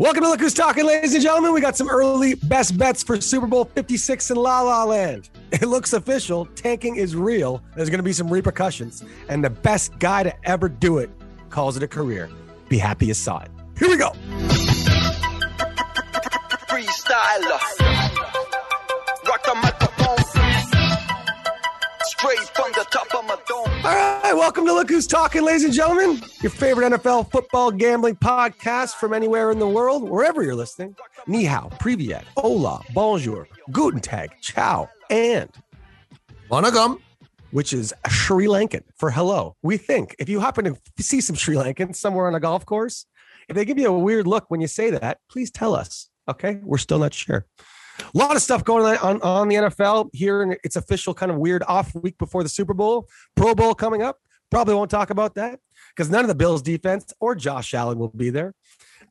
Welcome to Look Who's Talking, ladies and gentlemen. We got some early best bets for Super Bowl 56 in La La Land. It looks official. Tanking is real. There's going to be some repercussions. And the best guy to ever do it calls it a career. Be happy you saw it. Here we go. All right, welcome to Look Who's Talking, ladies and gentlemen. Your favorite NFL football gambling podcast from anywhere in the world, wherever you're listening. Ni hao, privyet, hola, bonjour, guten tag, ciao, and Wanagam. which is Sri Lankan for hello. We think if you happen to see some Sri Lankans somewhere on a golf course, if they give you a weird look when you say that, please tell us. Okay, we're still not sure. A lot of stuff going on on, on the NFL here, and it's official kind of weird off week before the Super Bowl, Pro Bowl coming up. Probably won't talk about that because none of the Bills defense or Josh Allen will be there.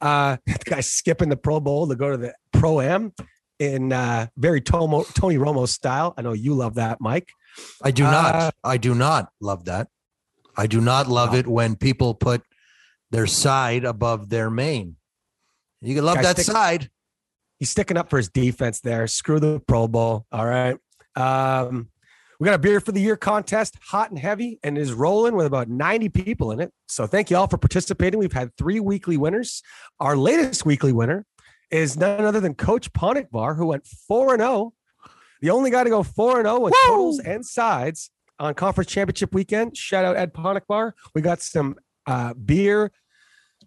Uh, the guy's skipping the Pro Bowl to go to the Pro Am in uh, very Tomo, Tony Romo style. I know you love that, Mike. I do Uh, not. I do not love that. I do not love it when people put their side above their main. You can love that stick- side. He's sticking up for his defense there. Screw the Pro Bowl. All right. Um, we got a beer for the year contest, hot and heavy, and is rolling with about 90 people in it. So thank you all for participating. We've had three weekly winners. Our latest weekly winner is none other than Coach Ponikvar, who went 4 and 0. The only guy to go 4 and 0 in totals and sides on conference championship weekend. Shout out Ed Ponikvar. We got some uh, beer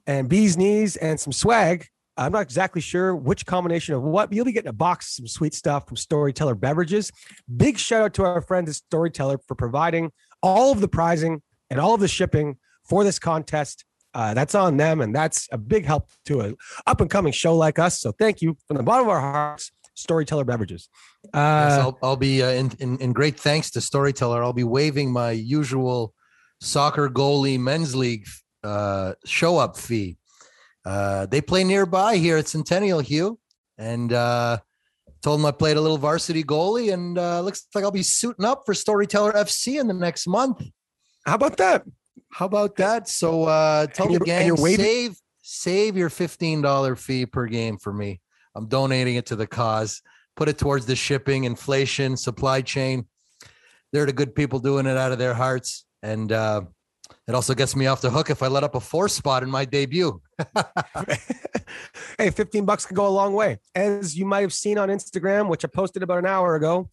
and bees knees and some swag I'm not exactly sure which combination of what, but you'll be getting a box of some sweet stuff from Storyteller Beverages. Big shout out to our friends at Storyteller for providing all of the prizing and all of the shipping for this contest. Uh, that's on them, and that's a big help to an up and coming show like us. So thank you from the bottom of our hearts, Storyteller Beverages. Yes, Uh, I'll, I'll be uh, in, in, in great thanks to Storyteller. I'll be waving my usual soccer goalie men's league uh, show up fee. Uh, they play nearby here at Centennial Hugh, and uh, told them I played a little varsity goalie, and uh, looks like I'll be suiting up for Storyteller FC in the next month. how about that? How about that? So uh, tell the gang save save your fifteen dollar fee per game for me. I'm donating it to the cause. Put it towards the shipping, inflation, supply chain. They're the good people doing it out of their hearts, and uh, it also gets me off the hook if I let up a four spot in my debut. hey, 15 bucks can go a long way. As you might have seen on Instagram, which I posted about an hour ago,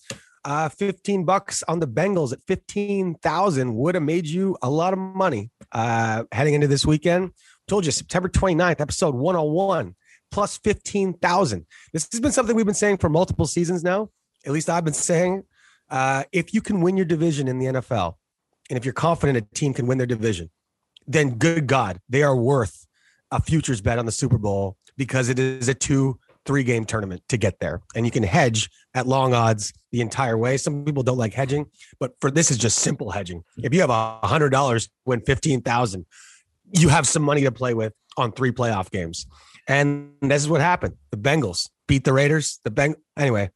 uh, 15 bucks on the Bengals at 15,000 would have made you a lot of money uh, heading into this weekend. Told you September 29th, episode 101, plus 15,000. This has been something we've been saying for multiple seasons now. At least I've been saying uh, if you can win your division in the NFL, and if you're confident a team can win their division, then good God, they are worth a futures bet on the Super Bowl because it is a two, three game tournament to get there. And you can hedge at long odds the entire way. Some people don't like hedging, but for this is just simple hedging. If you have a hundred dollars, win 15,000, you have some money to play with on three playoff games. And this is what happened. The Bengals beat the Raiders. The Beng anyway,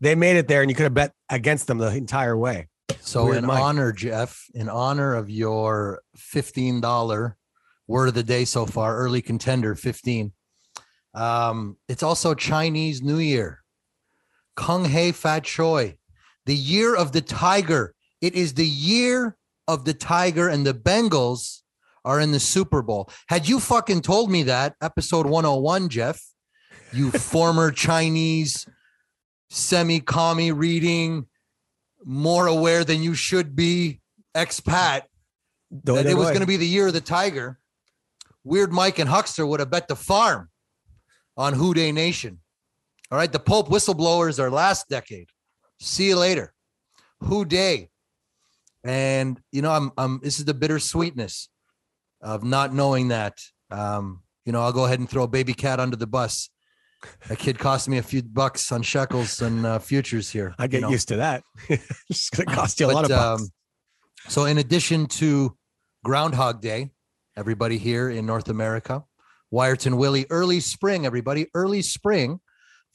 they made it there and you could have bet against them the entire way. So Weird in Mike. honor, Jeff, in honor of your fifteen dollar word of the day so far, early contender fifteen. Um, it's also Chinese New Year, Kung Hei Fat Choi, the year of the tiger. It is the year of the tiger, and the Bengals are in the Super Bowl. Had you fucking told me that episode one hundred one, Jeff, you former Chinese semi-commie reading more aware than you should be expat. That it was going to be the year of the tiger. Weird mike and huckster would have bet the farm on Who Dey Nation. All right the pope whistleblowers are last decade. See you later. Who Dey and you know i'm, I'm this is the bittersweetness of not knowing that um you know i'll go ahead and throw a baby cat under the bus that kid cost me a few bucks on shekels and uh, futures here I you get know. used to that. it's going to cost you a lot of bucks. um, so, in addition to Groundhog Day, everybody here in North America, Wiarton Willie, early spring, everybody, early spring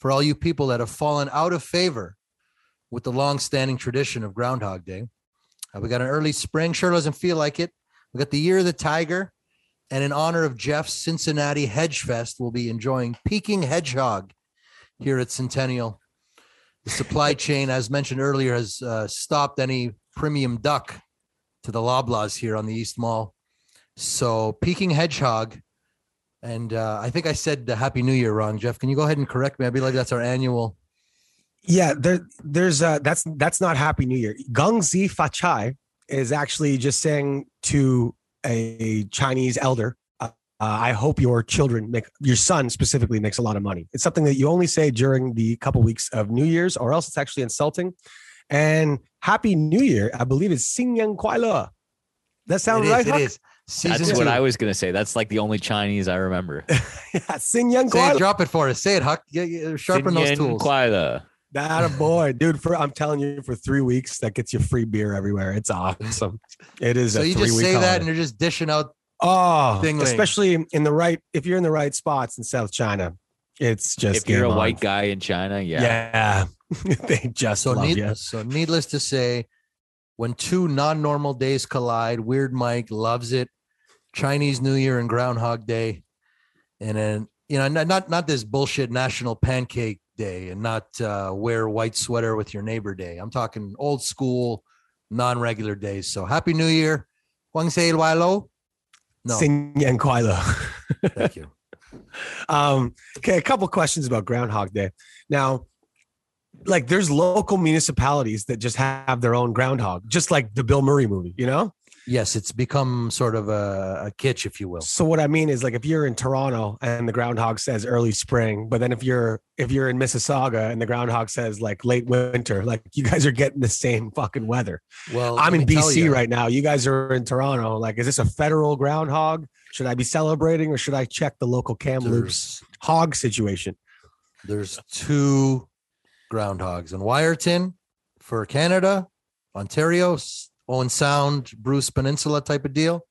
for all you people that have fallen out of favor with the long-standing tradition of Groundhog Day. Uh, we got an early spring. Sure doesn't feel like it. We got the year of the tiger. And in honor of Jeff's Cincinnati Hedge Fest, we'll be enjoying Peking Hedgehog here at Centennial. The supply chain, as mentioned earlier, has uh, stopped any premium duck to the Loblaws here on the East Mall. So Peking Hedgehog, and uh, I think I said the Happy New Year wrong, Jeff. Can you go ahead and correct me? I believe that's our annual. Yeah, there, there's uh, that's that's not Happy New Year. Gong Zi Fa Chai is actually just saying to a Chinese elder, uh, "I hope your children make your son specifically makes a lot of money." It's something that you only say during the couple weeks of New Year's, or else it's actually insulting. And Happy New Year, I believe, is Xing Yang Kuai Le. That sounds It is, right. It Huck? is. Season That's what. I was gonna say. That's like the only Chinese I remember. yeah, Xing Yang Kuai it, Le. drop it for us. Say it, Huck. Yeah, yeah, sharpen those Xinyan tools. Kuala. That a boy, dude. For I'm telling you, for three weeks, that gets you free beer everywhere. It's awesome. It is. So a you just three-week say that and you're just dishing out. Oh, Ding-ling. especially in the right, if you're in the right spots in South China, it's just. If you're a game white guy in China, yeah. yeah, they just So, love need, you. so needless to say, when two non-normal days collide, Weird Mike loves it. Chinese New Year and Groundhog Day, and then you know not not, not this bullshit National Pancake Day, and not uh, wear white sweater with your neighbor Day. I'm talking old school, non-regular days. So Happy New Year, Huang Sei Wai Lo. No, Yang Kuai Le. thank you. Um, okay, a couple questions about Groundhog Day. Now, like there's local municipalities that just have their own groundhog, just like the Bill Murray movie, you know? Yes, it's become sort of a, a kitsch, if you will. So what I mean is like if you're in Toronto and the groundhog says early spring, but then if you're if you're in Mississauga and the groundhog says like late winter, like you guys are getting the same fucking weather. Well, I'm in BC you, right now. You guys are in Toronto. Like, is this a federal groundhog? Should I be celebrating or should I check the local Kamloops hog situation? there's two groundhogs in Wiarton for Canada, Ontario, Owen Sound, Bruce Peninsula type of deal,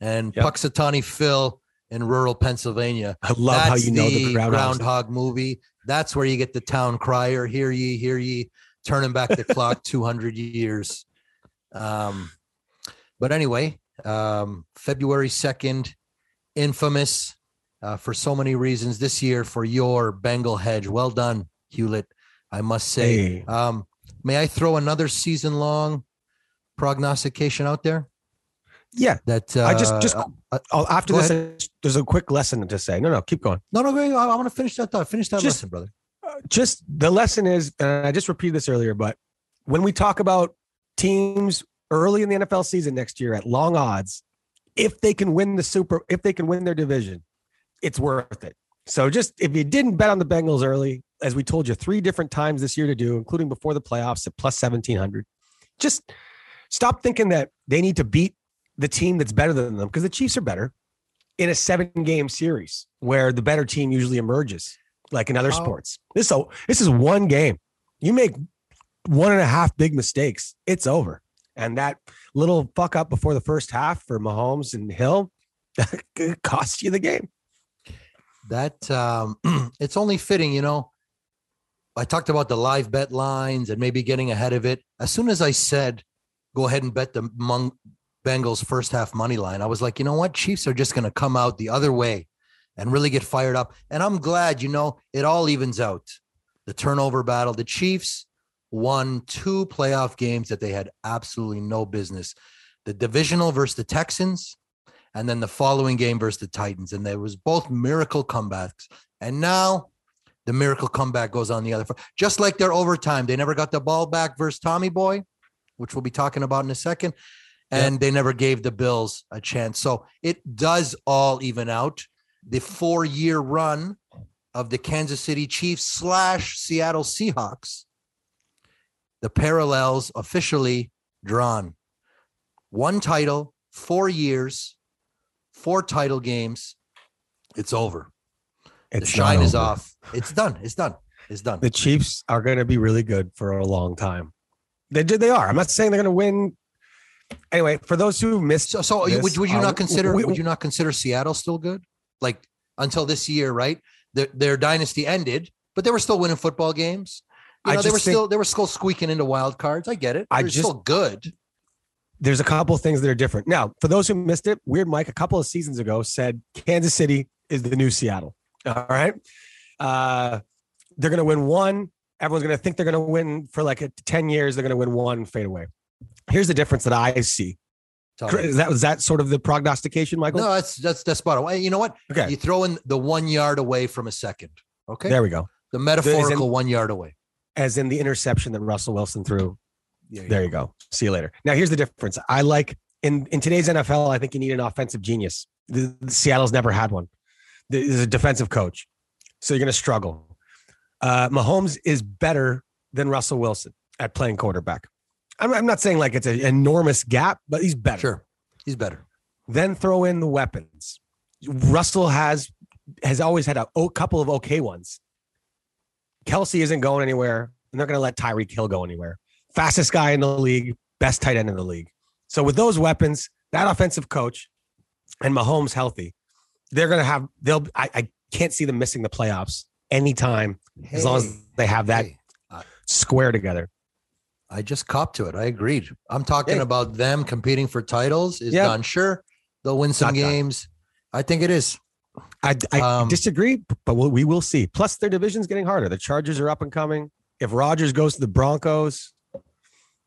and Yep. Punxsutawney Phil in rural Pennsylvania. I love how That's you know the groundhog. groundhog movie. That's where you get the town crier, hear ye, hear ye, turning back the clock 200 years. Um, but anyway, um, February 2nd, infamous uh, for so many reasons this year for your Bengal hedge. Well done, Hewlett. I must say. Hey, Um, may I throw another season long prognostication out there? yeah. That uh, I just just uh, uh, after this, there's a quick lesson to say. No, no, keep going. no, no, wait, I, I want to finish that thought. Finish that Just- lesson, brother. just the lesson is, and I just repeated this earlier, but when we talk about teams early in the NFL season next year at long odds, if they can win the super, if they can win their division, it's worth it. So just if you didn't bet on the Bengals early, as we told you three different times this year to do, including before the playoffs at plus 1700, just stop thinking that they need to beat the team that's better than them because the Chiefs are better in a seven game series where the better team usually emerges like in other Oh. sports. This so this is one game. You make one and a half big mistakes, it's over. And that little fuck up before the first half for Mahomes and Hill that cost you the game. that um it's only fitting you know i talked about the live bet lines and maybe getting ahead of it as soon as i said go ahead and bet the Mung- bengals first half money line i was like you know what chiefs are just going to come out the other way and really get fired up and i'm glad you know it all evens out the turnover battle the chiefs won two playoff games that they had absolutely no business the divisional versus the texans and then the following game versus the Titans. And there was both miracle comebacks. And now the miracle comeback goes on the other. Just like their overtime, they never got the ball back versus Tommy Boy, which we'll be talking about in a second. And they never gave the Bills a chance. So it does all even out. The four year run of the Kansas City Chiefs slash Seattle Seahawks, the parallels officially drawn. One title, four years, four title games. It's over. It's the shine is off. It's done. It's done. It's done. The Chiefs are going to be really good for a long time. They did. They are. I'm not saying they're going to win. Anyway, for those who missed, So, so you- would, would you uh, not consider we- would you not consider Seattle still good? Like until this year, right? Their, their dynasty ended, but they were still winning football games. You I know, they were think- still they were still squeaking into wild cards. I get it. I They're just- still good. there's a couple things that are different. Now, for those who missed it, Weird Mike a couple of seasons ago said Kansas City is the new Seattle. All right. Uh, they're going to win one. Everyone's going to think they're going to win for like a 10 years. They're going to win one fade away. Here's the difference that I see. Is that was that sort of the prognostication, Michael? No, that's that's that's spot on. You know what? Okay. You throw in the one yard away from a second. Okay. There we go. the metaphorical one yard away. As in the interception that Russell Wilson threw. There you There you go. See you later. Now here's the difference. I like in in today's NFL. I think you need an offensive genius. The, the Seattle's never had one. There's a defensive coach, so you're going to struggle. Uh, Mahomes is better than Russell Wilson at playing quarterback. I'm, I'm not saying like it's an enormous gap, but he's better. Sure. He's better. Then throw in the weapons. Russell has has always had a couple of okay ones. Kelce isn't going anywhere, and they're going to let Tyreek Hill go anywhere. Fastest guy in the league, best tight end in the league. So with those weapons, that offensive coach, and Mahomes healthy, they're going to have. They'll. I, I can't see them missing the playoffs anytime as long as they have that hey, square together. I just copped to it. I agreed. I'm talking Yeah. about them competing for titles. Is Yeah. done. Sure, they'll win some Not done. games. I think it is. I, I Um, disagree, but we'll, we will see. Plus, their division's getting harder. The Chargers are up and coming. If Rodgers goes to the Broncos,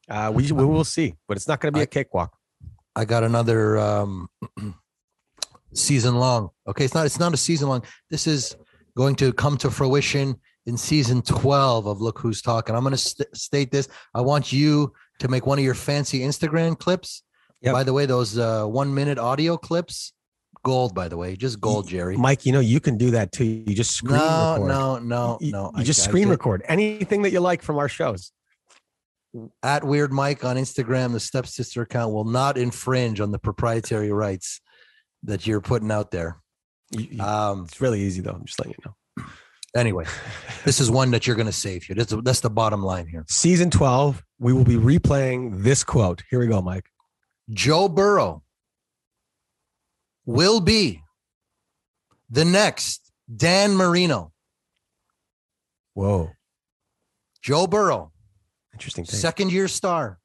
uh, we, we will see. But it's not going to be a cakewalk. I got another um, season long. Okay, it's not. It's not a season long. This is going to come to fruition in season 12 of Look Who's Talking. I'm going to st- state this. I want you to make one of your fancy Instagram clips. Yep. By the way, those uh, one minute audio clips, gold. By the way, just gold, Jerry. Mike, you know you can do that too. You just screen no, record. no, no, you, no. You just I screen did- record anything that you like from our shows. at Weird Mike on Instagram. The stepsister account will not infringe on the proprietary rights that you're putting out there. You- Um, it's really easy though. I'm just letting you know. anyway, this is one that you're going to save here. That's, that's the bottom line here. Season 12, we will be replaying this quote. Here we go, Mike. Joe Burrow will be the next Dan Marino. Whoa, Joe Burrow, interesting thing. second year star,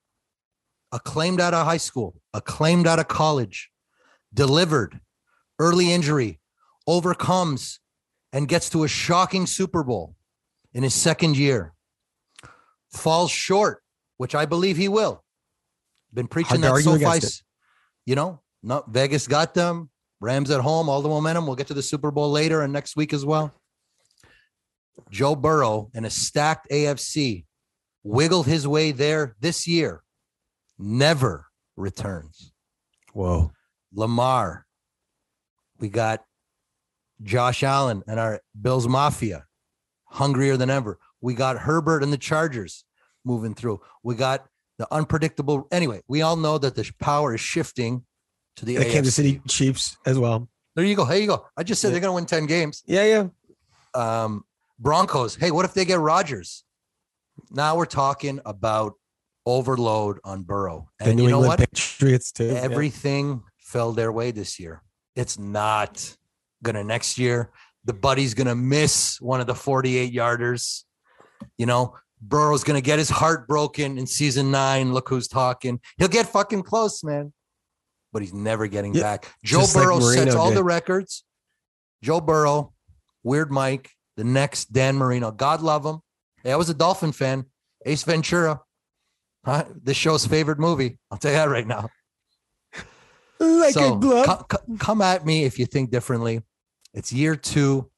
acclaimed out of high school, acclaimed out of college, delivered, early injury, overcomes, and gets to a shocking Super Bowl in his second year. Falls short, which I believe he will. Been preaching that so far. You know, no Vegas got them. Rams at home, all the momentum. We'll get to the Super Bowl later and next week as well. Joe Burrow in a stacked AFC wiggled his way there this year, never returns. Whoa. Lamar, we got Josh Allen and our Bills Mafia, hungrier than ever. We got Herbert and the Chargers moving through. We got the unpredictable. Anyway, we all know that the power is shifting to the, The Kansas City Chiefs as well. There you go. Here you go. I just said Yeah. they're going to win 10 games. Yeah, yeah. um, Broncos. Hey, what if they get Rodgers? Now we're talking about overload on Burrow. The And New you know England what? Patriots too. yeah. Everything fell their way this year. It's not gonna next year. The buddy's gonna miss one of the 48 yarders. You know, Burrow's gonna get his heart broken in season nine. Look who's talking. He'll get fucking close, man. But he's never getting Yeah, back. Joe just like Burrow sets all did. the records. Joe Burrow, Weird Mike, the next Dan Marino. God love him. Hey, I was a Dolphin fan. Ace Ventura. Huh? This show's favorite movie. I'll tell you that right now. like so a glove. co- co- come at me if you think differently. It's year two.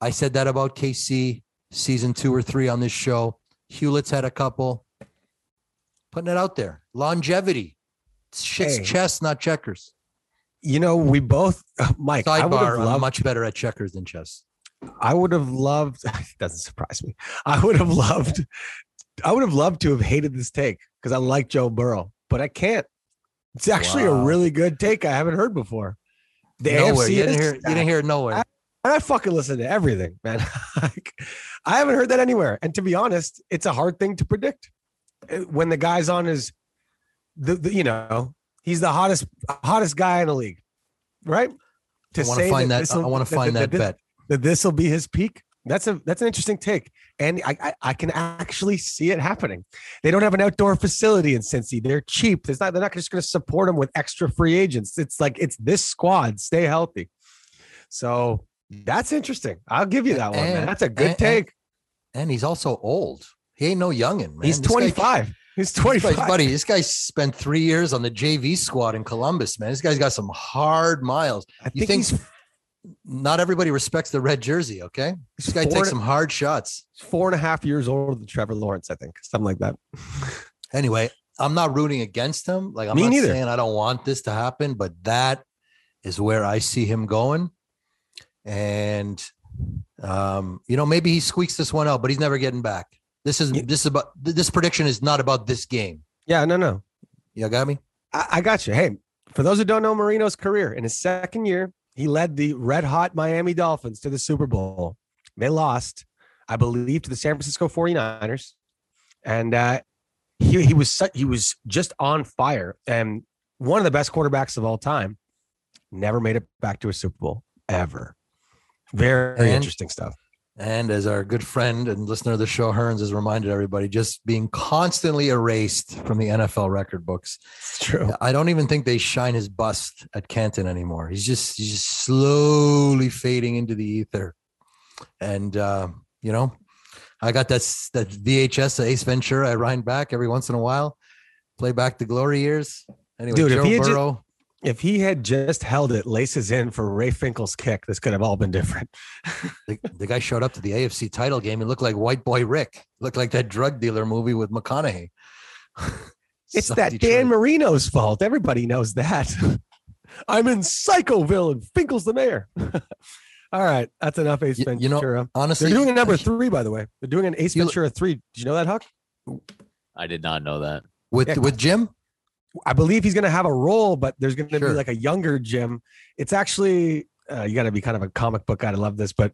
I said that about KC season two or three on this show. Hewlett's had a couple. Putting it out there. Longevity. Shit's Hey. chess, not checkers. you know, we both, Mike. I would Sidebar, have I'm loved. much better at checkers than chess. I would have loved. Doesn't surprise me. I would have loved. I would have loved to have hated this take because I like Joe Burrow, but I can't. It's actually a really good take I haven't heard before. The nowhere. AFC You didn't hear. You didn't hear it nowhere. And I fucking listen to everything, man. Like, I haven't heard that anywhere. And to be honest, it's a hard thing to predict. Uh, When the guy's on his, the, the you know, he's the hottest hottest guy in the league, right? I want to find that. I want to find that, bet. that this will be his peak. That's a that's an interesting take, and I, I I can actually see it happening. They don't have an outdoor facility in Cincy. They're cheap. It's not. They're not just going to support them with extra free agents. It's like it's this squad. Stay healthy. So that's interesting. I'll give you that one. man. That's a good and- take. And he's also old. He ain't no youngin, man. He's guy- 25. He's this 25. buddy. This guy spent three years on the JV squad in Columbus, man. This guy's got some hard miles. I You think, think he's Not everybody respects the red jersey. Okay, this guy four takes some hard shots. four and a half years older than Trevor Lawrence. I think something like that. Anyway, I'm not rooting against him. Like I'm Me not neither. saying I don't want this to happen, but that is where I see him going. And um, you know, maybe he squeaks this one out, but he's never getting back. This is this is about this prediction is not about this game. Yeah, no, no. You got me? I, I got you. Hey, for those who don't know Marino's career, in his second year, he led the red hot Miami Dolphins to the Super Bowl. They lost, I believe, to the San Francisco 49ers. And uh, he, he was he was just on fire and one of the best quarterbacks of all time. Never made it back to a Super Bowl ever. Very, And- interesting stuff. And as our good friend and listener of the show, Hearns, has reminded everybody, just being constantly erased from the NFL record books. It's true. I don't even think they shine his bust at Canton anymore. He's just he's just slowly fading into the ether. And uh, you know, I got that that VHS Ace Ventura. I wind back every once in a while, play back the glory years. Anyway, Dude, Joe he had ju- Burrow. If he had just held it laces in for Ray Finkel's kick, this could have all been different. the, the guy showed up to the AFC title game. He looked like White Boy Rick. Looked like that drug dealer movie with McConaughey. It's Suck that Detroit. Dan Marino's fault. Everybody knows that. I'm in Psychoville and Finkel's the mayor. All right, that's enough Ace Y- You know, honestly, they're doing a number three, by the way. They're doing an Ace You look- Ventura three. Did you know that, Huck? I did not know that. with Yeah. with Jim. I believe he's going to have a role, but there's going to Sure. be like a younger Jim. It's actually uh, you got to be kind of a comic book guy to love this, but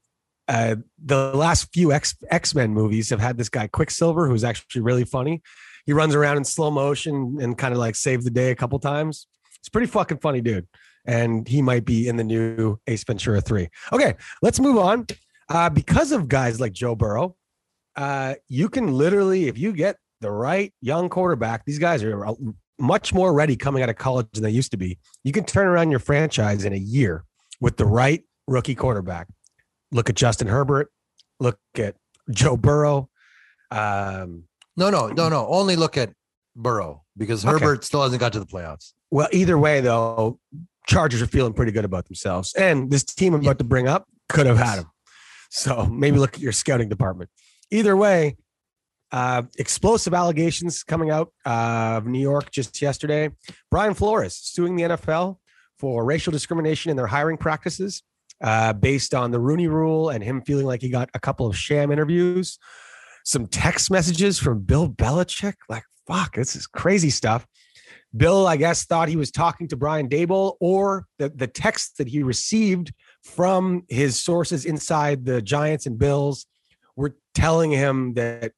uh, the last few X X Men movies have had this guy Quicksilver, who's actually really funny. He runs around in slow motion and kind of like save the day a couple times. It's pretty fucking funny, dude. And he might be in the new Ace Ventura three. Okay, let's move on. Uh, because of guys like Joe Burrow, uh, you can literally, if you get the right young quarterback, these guys are much more ready coming out of college than they used to be. You can turn around your franchise in a year with the right rookie quarterback. Look at Justin Herbert. Look at Joe Burrow. Um, No, no, no, no. Only look at Burrow because Okay. Herbert still hasn't got to the playoffs. well, either way, though, Chargers are feeling pretty good about themselves. And this team I'm about to bring up could have had him. So maybe look at your scouting department. Either way, uh, explosive allegations coming out of New York just yesterday. Brian Flores suing the NFL for racial discrimination in their hiring practices uh, based on the Rooney rule and him feeling like he got a couple of sham interviews, some text messages from Bill Belichick. Like, fuck, this is crazy stuff. Bill, I guess, thought he was talking to Brian Daboll, or the, the text that he received from his sources inside the Giants and Bills were telling him that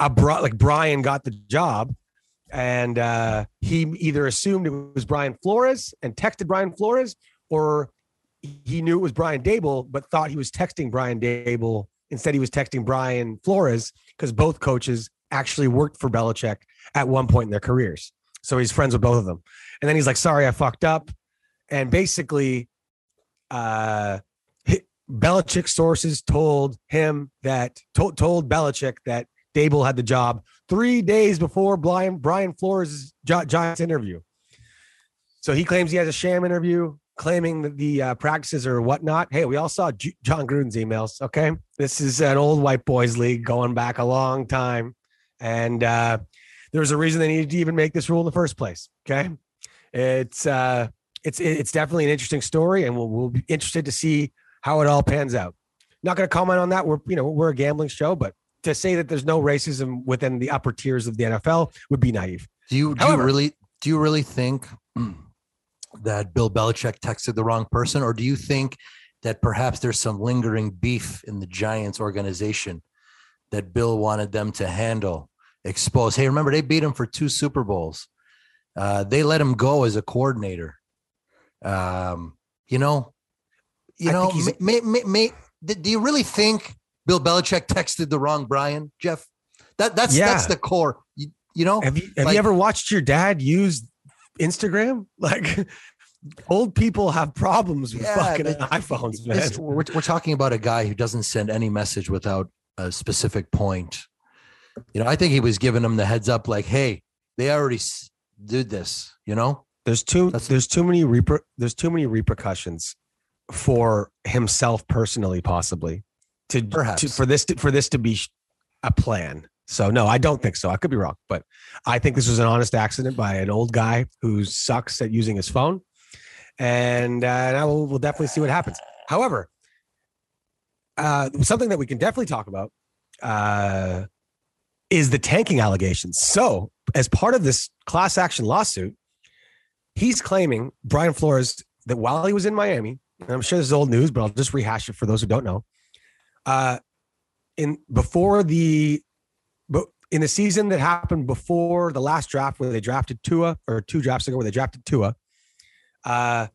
a bro- like Brian got the job, and uh, he either assumed it was Brian Flores and texted Brian Flores, or he knew it was Brian Daboll, but thought he was texting Brian Daboll. Instead, he was texting Brian Flores because both coaches actually worked for Belichick at one point in their careers. So he's friends with both of them. And then he's like, sorry, I fucked up. And basically, uh, hi- Belichick sources told him that, told, told Belichick that Daboll had the job three days before Brian, Brian Flores' Gi- Giants interview. So he claims he has a sham interview, claiming that the uh, practices or whatnot. Hey, we all saw J- Jon Gruden's emails. Okay. This is an old white boys league going back a long time. And, uh, there's a reason they needed to even make this rule in the first place. Okay, it's uh, it's it's definitely an interesting story, and we'll we'll be interested to see how it all pans out. Not going to comment on that. We're you know we're a gambling show, but to say that there's no racism within the upper tiers of the NFL would be naive. Do you do However- you really do you really think that Bill Belichick texted the wrong person, or do you think that perhaps there's some lingering beef in the Giants organization that Bill wanted them to handle, expose? Hey, remember they beat him for two Super Bowls. Uh, they let him go as a coordinator. Um, you know, you I know, think he's- may, may, may, do you really think Bill Belichick texted the wrong Brian. Jeff, that that's Yeah. that's the core. You, you know, Have you have Like- you ever watched your dad use Instagram? Like old people have problems with Yeah, fucking but iPhones, man. This- we're, we're talking about a guy who doesn't send any message without a specific point. You know, I think he was giving them the heads up, like, "Hey, they already did this." You know, There's too That's- there's too many reper, there's too many repercussions for himself personally, possibly to, to for this to, for this to be a plan. So no, I don't think so. I could be wrong, but I think this was an honest accident by an old guy who sucks at using his phone, and uh, now we'll, we'll definitely see what happens. However, uh, something that we can definitely talk about uh, is the tanking allegations. So, as part of this class action lawsuit, he's claiming Brian Flores that while he was in Miami, and I'm sure this is old news, but I'll just rehash it for those who don't know. Uh, in before the, but in the season that happened before the last draft where they drafted Tua, or two drafts ago where they drafted Tua, uh,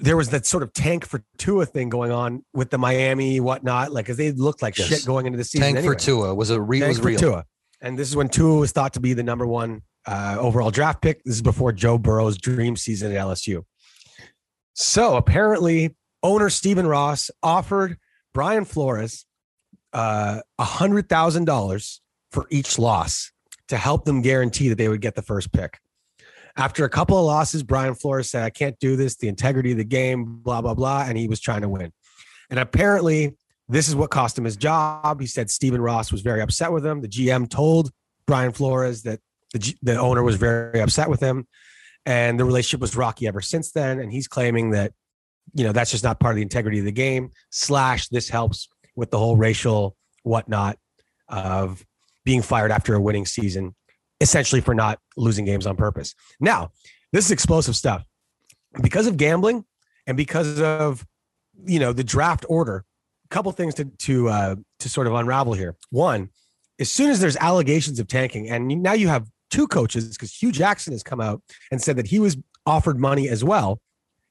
there was that sort of tank for Tua thing going on with the Miami whatnot, like because they looked like Yes. shit going into the season. tank anyway. for Tua was a real Tank was for real. Tua. And this is when Tua was thought to be the number one uh, overall draft pick. This is before Joe Burrow's dream season at LSU. So apparently, owner Stephen Ross offered Brian Flores uh, a hundred thousand dollars for each loss to help them guarantee that they would get the first pick. After a couple of losses, Brian Flores said, "I can't do this. The integrity of the game, blah blah blah," and he was trying to win. And apparently, this is what cost him his job. He said Stephen Ross was very upset with him. The GM told Brian Flores that the, G- the owner was very upset with him, and the relationship was rocky ever since then. And he's claiming that, you know, that's just not part of the integrity of the game. Slash, this helps with the whole racial whatnot of being fired after a winning season, essentially for not losing games on purpose. Now, this is explosive stuff because of gambling and because of you know the draft order a couple things to to uh, to sort of unravel here. One, as soon as there's allegations of tanking, and now you have two coaches because Hue Jackson has come out and said that he was offered money as well.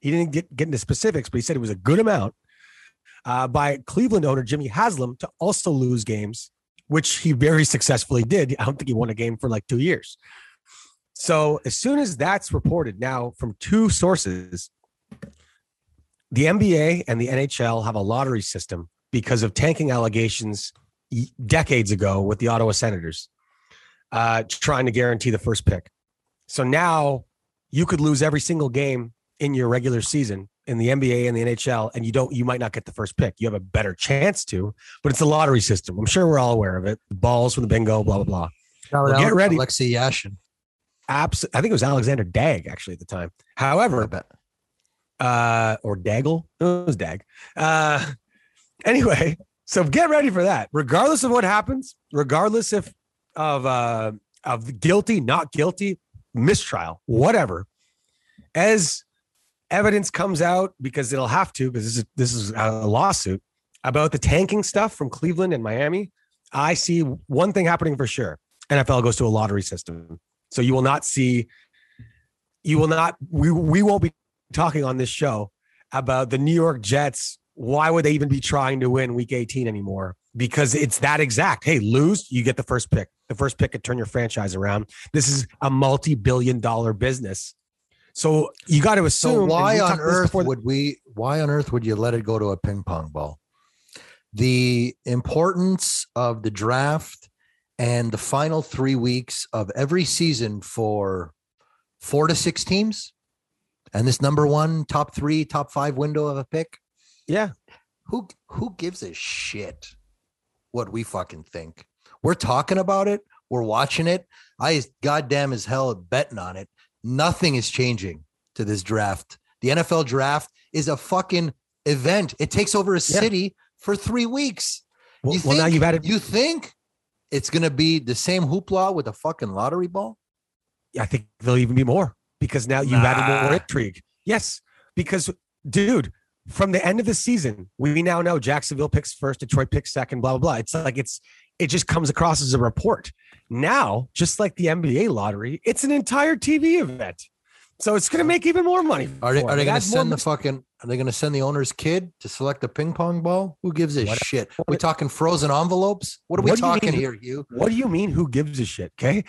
He didn't get, get into specifics, but he said it was a good amount uh, by Cleveland owner Jimmy Haslam to also lose games, which he very successfully did. I don't think he won a game for like two years. So as soon as that's reported now from two sources, the NBA and the NHL have a lottery system because of tanking allegations decades ago with the Ottawa Senators, uh, trying to guarantee the first pick. So now you could lose every single game in your regular season in the NBA and the NHL, and you don't, you might not get the first pick. You have a better chance to, but it's a lottery system. I'm sure we're all aware of it. Balls from the bingo, blah blah blah. Well, get ready. Alexei Yashin. Abs- I think it was Alexander Dag actually at the time. However, uh, or Daggle. No, it was Dag. Uh, anyway, so get ready for that. Regardless of what happens, regardless if of uh, of guilty, not guilty, mistrial, whatever, as evidence comes out, because it'll have to, because this is this is a lawsuit about the tanking stuff from Cleveland and Miami. I see one thing happening for sure: NFL goes to a lottery system, so you will not see. You will not. We we won't be talking on this show about the New York Jets. Why would they even be trying to win week 18 anymore? Because it's that exact. Hey, lose, you get the first pick. The first pick could turn your franchise around. This is a multi billion dollar business. So you got to assume. So why on earth the- would we? Why on earth would you let it go to a ping pong ball? The importance of the draft and the final three weeks of every season for four to six teams, and this number one, top three, top five window of a pick. Yeah. Who who gives a shit what we fucking think? We're talking about it. We're watching it. I goddamn as hell betting on it. Nothing is changing to this draft. The NFL draft is a fucking event. It takes over a Yeah. city for three weeks. Well, you well, now you've added. You think it's gonna be the same hoopla with a fucking lottery ball? I think there'll even be more because now you've added more Nah. intrigue. Yes, because dude, from the end of the season, we now know Jacksonville picks first, Detroit picks second, blah blah blah. It's like it's it just comes across as a report. Now, just like the NBA lottery, it's an entire TV event. So it's going to make even more money. Are they, are they Adds more send the fucking Are they going to send the owner's kid to select a ping pong ball? Who gives a What- shit? what- we talking frozen envelopes? What are we What talking mean- here, Hugh? What do you mean? Who gives a shit? Okay.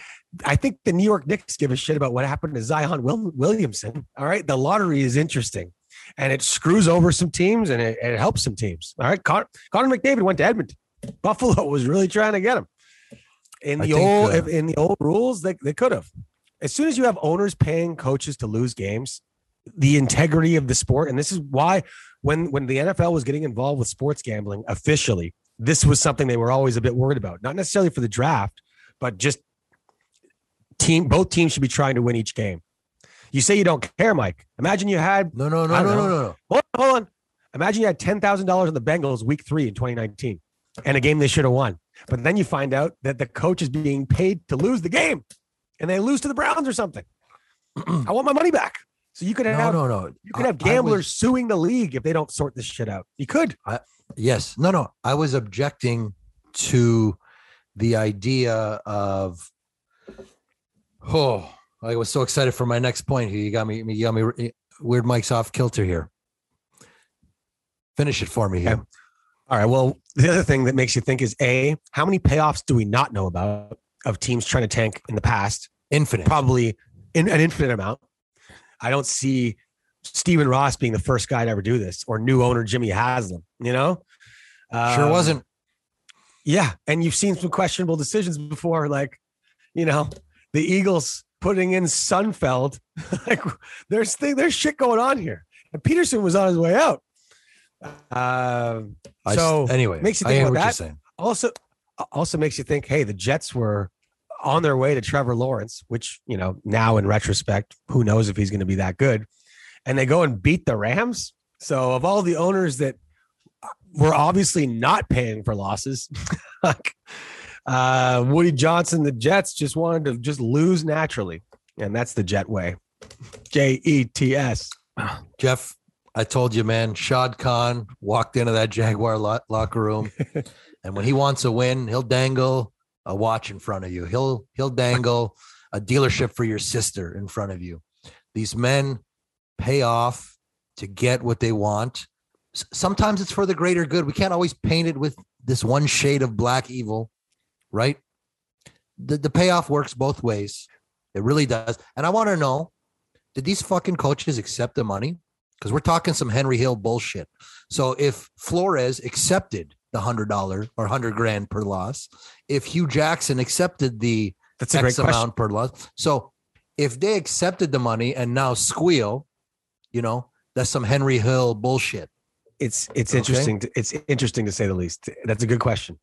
I think the New York Knicks give a shit about what happened to Zion Will- Williamson. All right. The lottery is interesting and it screws over some teams and it, it helps some teams. All right. Con- Connor McDavid went to Edmonton. Buffalo was really trying to get him. In the think, old uh, in the old rules, they, they could have. As soon as you have owners paying coaches to lose games, the integrity of the sport, and this is why when when the NFL was getting involved with sports gambling officially, this was something they were always a bit worried about. Not necessarily for the draft, but just team. Both teams should be trying to win each game. You say you don't care, Mike. Imagine you had No, no, no, no, don't no, no, no. hold on, hold on. Imagine you had ten thousand dollars on the Bengals week three in 2019, and a game they should have won. But then you find out that the coach is being paid to lose the game, and they lose to the Browns or something. I want my money back. So you could No, have no, no. you could I- have I was- gamblers suing the league if they don't sort this shit out. You could. Yes. No, no. I was objecting to the idea of oh, I was so excited for my next point. You got me you got me weird Mike's off kilter here. Finish it for me here. Okay. All right. Well, the other thing that makes you think is a how many payoffs do we not know about of teams trying to tank in the past? Infinite. Probably in an infinite amount. I don't see Stephen Ross being the first guy to ever do this, or new owner Jimmy Haslam. You know, sure Um, wasn't. Yeah, and you've seen some questionable decisions before, like you know the Eagles putting in Sudfeld. like there's thing, there's shit going on here. And Peterson was on his way out. I s- so anyway, makes you think about that. saying. also also makes you think hey the jets were on their way to trevor lawrence which you know now in retrospect who knows if he's going to be that good and they go and beat the rams so of all the owners that were obviously not paying for losses uh woody johnson the jets just wanted to just lose naturally and that's the jet way J E T S. Jeff, I told you, man, Shad Khan walked into that Jaguar lo- locker room, and when he wants a win, he'll dangle a watch in front of you. He'll he'll dangle a dealership for your sister in front of you. These men pay off to get what they want. S- Sometimes it's for the greater good. We can't always paint it with this one shade of black evil, right? The the payoff works both ways. It really does. And I want to know, did these fucking coaches accept the money? Because we're talking some Henry Hill bullshit. So if Flores accepted the hundred dollar or hundred grand per loss, if Hue Jackson accepted the that's a great X question amount per loss, so if they accepted the money and now squeal, you know, that's some Henry Hill bullshit. it's it's Okay. interesting to, it's interesting to say the least that's a good question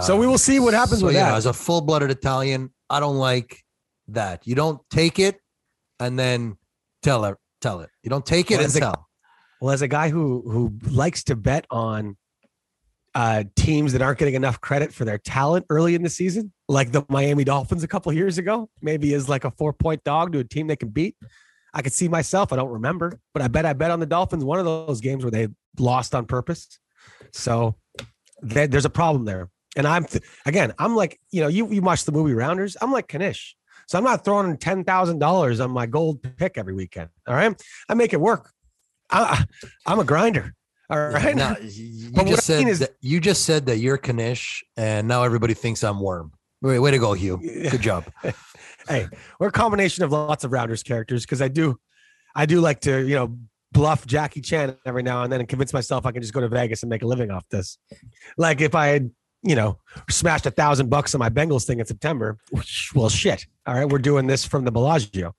So uh, we will see what happens so with yeah, that. As a full blooded Italian, I don't like that. You don't take it and then tell it. Tell it. You don't take it Well, and as a- tell. Well, as a guy who who likes to bet on uh, teams that aren't getting enough credit for their talent early in the season, like the Miami Dolphins a couple years ago, maybe as like a four point dog to a team they can beat. I could see myself. I don't remember, but I bet I bet on the Dolphins one of those games where they lost on purpose. So there- there's a problem there. And I'm th- again, I'm like you know you you watch the movie Rounders. I'm like Knish. So I'm not throwing ten thousand dollars on my gold pick every weekend. All right, I make it work. I, I'm a grinder. All right. Now, you But what just I mean said is- that, you just said that you're Knish, and now everybody thinks I'm Worm. Way, way to go, Hugh. Good job. hey, we're a combination of lots of Rounders characters because I do, I do like to, you know, bluff Jackie Chan every now and then and convince myself I can just go to Vegas and make a living off this. Like if I had, you know, smashed a thousand bucks on my Bengals thing in September, well, shit. All right, we're doing this from the Bellagio.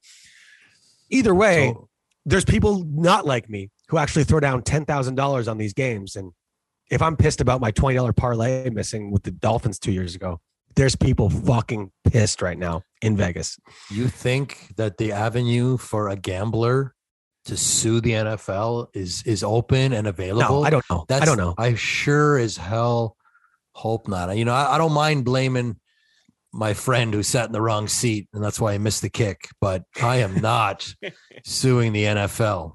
Either way, So, there's people not like me who actually throw down ten thousand dollars on these games, and if I'm pissed about my twenty dollar parlay missing with the Dolphins two years ago, there's people fucking pissed right now in Vegas. you think that the avenue for a gambler to sue the NFL is is open and available? No, I don't know. That's, I don't know. I sure as hell hope not. You know, I, I don't mind blaming my friend who sat in the wrong seat, and that's why I missed the kick. But I am not suing the NFL.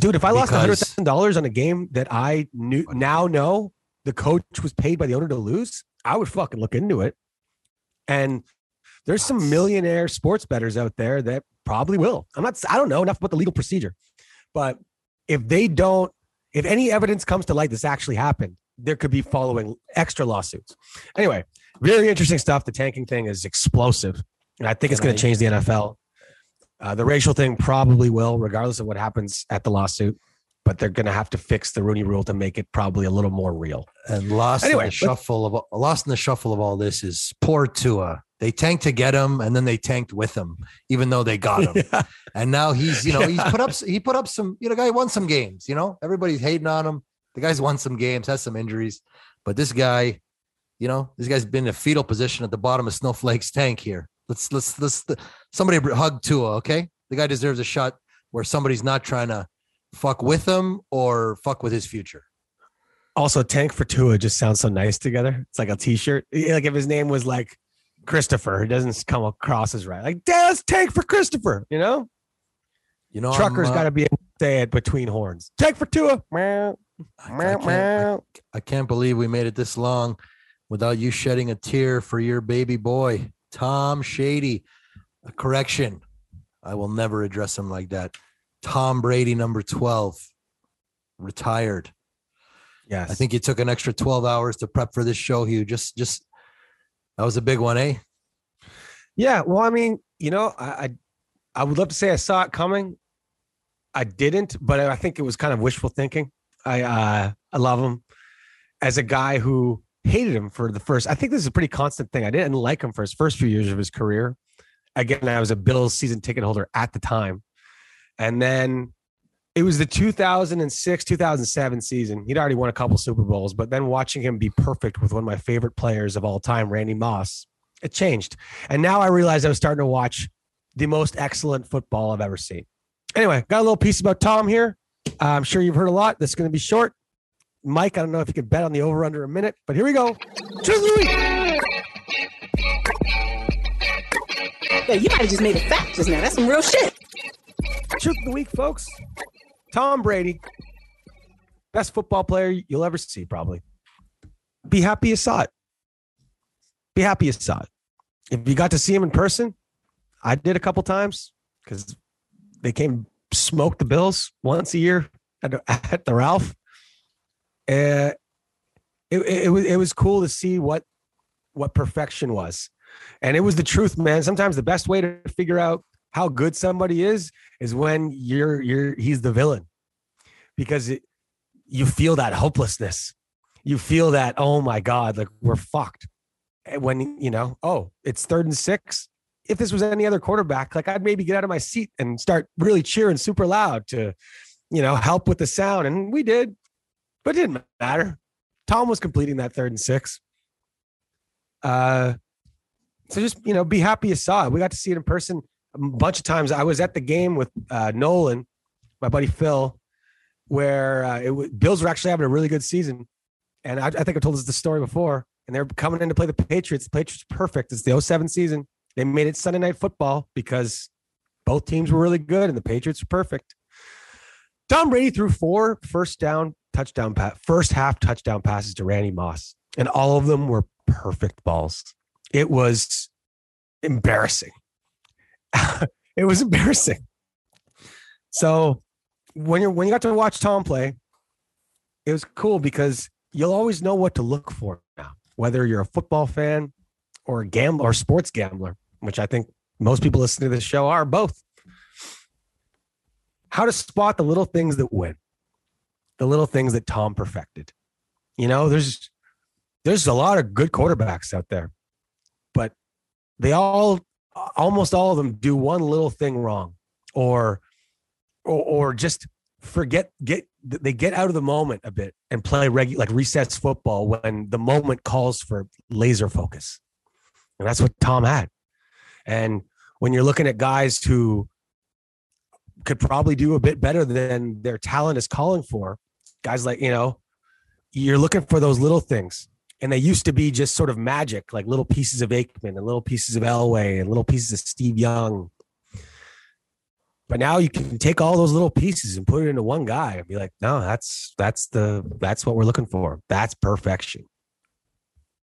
Dude, if I lost hundred Because- thousand dollars on a game that I knew now know the coach was paid by the owner to lose, I would fucking look into it. And there's some millionaire sports bettors out there that probably will. I'm not. I don't know enough about the legal procedure, but if they don't, if any evidence comes to light this actually happened, there could be following extra lawsuits. Anyway, very interesting stuff. The tanking thing is explosive, and I think it's going to change the NFL. Uh, the racial thing probably will, regardless of what happens at the lawsuit. But they're going to have to fix the Rooney Rule to make it probably a little more real. And lost Anyway, in the shuffle of lost in the shuffle of all this is poor Tua. They tanked to get him, and then they tanked with him, even though they got him. Yeah. And now he's, you know, he's put up he put up some, you know, guy won some games, you know. Everybody's hating on him. The guy's won some games, has some injuries, but this guy, you know, this guy's been in a fetal position at the bottom of Snowflake's tank here. Let's let's let's somebody hug Tua, okay? The guy deserves a shot where somebody's not trying to fuck with him or fuck with his future. Also, Tank for Tua just sounds so nice together. It's like a T-shirt. Like if his name was like Christopher, it doesn't come across as right. Like, Dad, let's Tank for Christopher. You know, You know, truckers uh, got to be able to say it between horns. Tank for Tua. Meow, I, I can't, I. I can't believe we made it this long without you shedding a tear for your baby boy, Tom Shady. A correction. I will never address him like that. Tom Brady, number 12, retired. Yes, I think you took an extra 12 hours to prep for this show, Hugh. Just, just that was a big one, eh? Yeah, well, I mean, you know, I, I I would love to say I saw it coming. I didn't, but I think it was kind of wishful thinking. I uh I love him as a guy who hated him for the first. I think this is a pretty constant thing. I didn't like him for his first few years of his career. Again, I was a Bills season ticket holder at the time. And then it was the 2006 2007 season. He'd already won a couple Super Bowls, but then watching him be perfect with one of my favorite players of all time, Randy Moss, it changed. And now I realized I was starting to watch the most excellent football I've ever seen. Anyway, got a little piece about Tom here. I'm sure you've heard a lot. This is going to be short. Mike, I don't know if you could bet on the over under a minute, but here we go. Truth of the week. Yeah, you might have just made a fact just now. That's some real shit. Truth of the week, folks. Tom Brady, best football player you'll ever see, probably. Be happy you saw it. Be happy you saw it. If you got to see him in person, I did a couple times because they came smoke the Bills once a year at, at the Ralph. Uh, it, it, it was it was cool to see what what perfection was, and it was the truth, man. Sometimes the best way to figure out how good somebody is is when you're you're he's the villain. Because it, you feel that hopelessness. You feel that oh my god like we're fucked. When you know oh it's third and six if this was any other quarterback like i'd maybe get out of my seat and start really cheering super loud to you know help with the sound and we did but it didn't matter tom was completing that third and six uh so just you know be happy you saw it we got to see it in person a bunch of times. I was at the game with uh, Nolan, my buddy Phil, where uh, it was, Bills were actually having a really good season, and I, I think I told this the story before. And they're coming in to play the Patriots. The Patriots perfect. It's the 07 season. They made it Sunday night football because both teams were really good, and the Patriots were perfect. Tom Brady threw four first down touchdown pass, first half touchdown passes to Randy Moss, and all of them were perfect balls. It was embarrassing. it was embarrassing. So when you're when you got to watch Tom play, it was cool because you'll always know what to look for now, whether you're a football fan or a gambler or sports gambler, which I think most people listening to this show are both. How to spot the little things that win, the little things that Tom perfected. You know, there's there's a lot of good quarterbacks out there, but they all almost all of them do one little thing wrong or or, or just forget get they get out of the moment a bit and play regular like recess football when the moment calls for laser focus and that's what tom had and when you're looking at guys who could probably do a bit better than their talent is calling for guys like you know you're looking for those little things and they used to be just sort of magic, like little pieces of Aikman and little pieces of Elway and little pieces of Steve Young. But now you can take all those little pieces and put it into one guy and be like, no, that's that's the that's what we're looking for. That's perfection.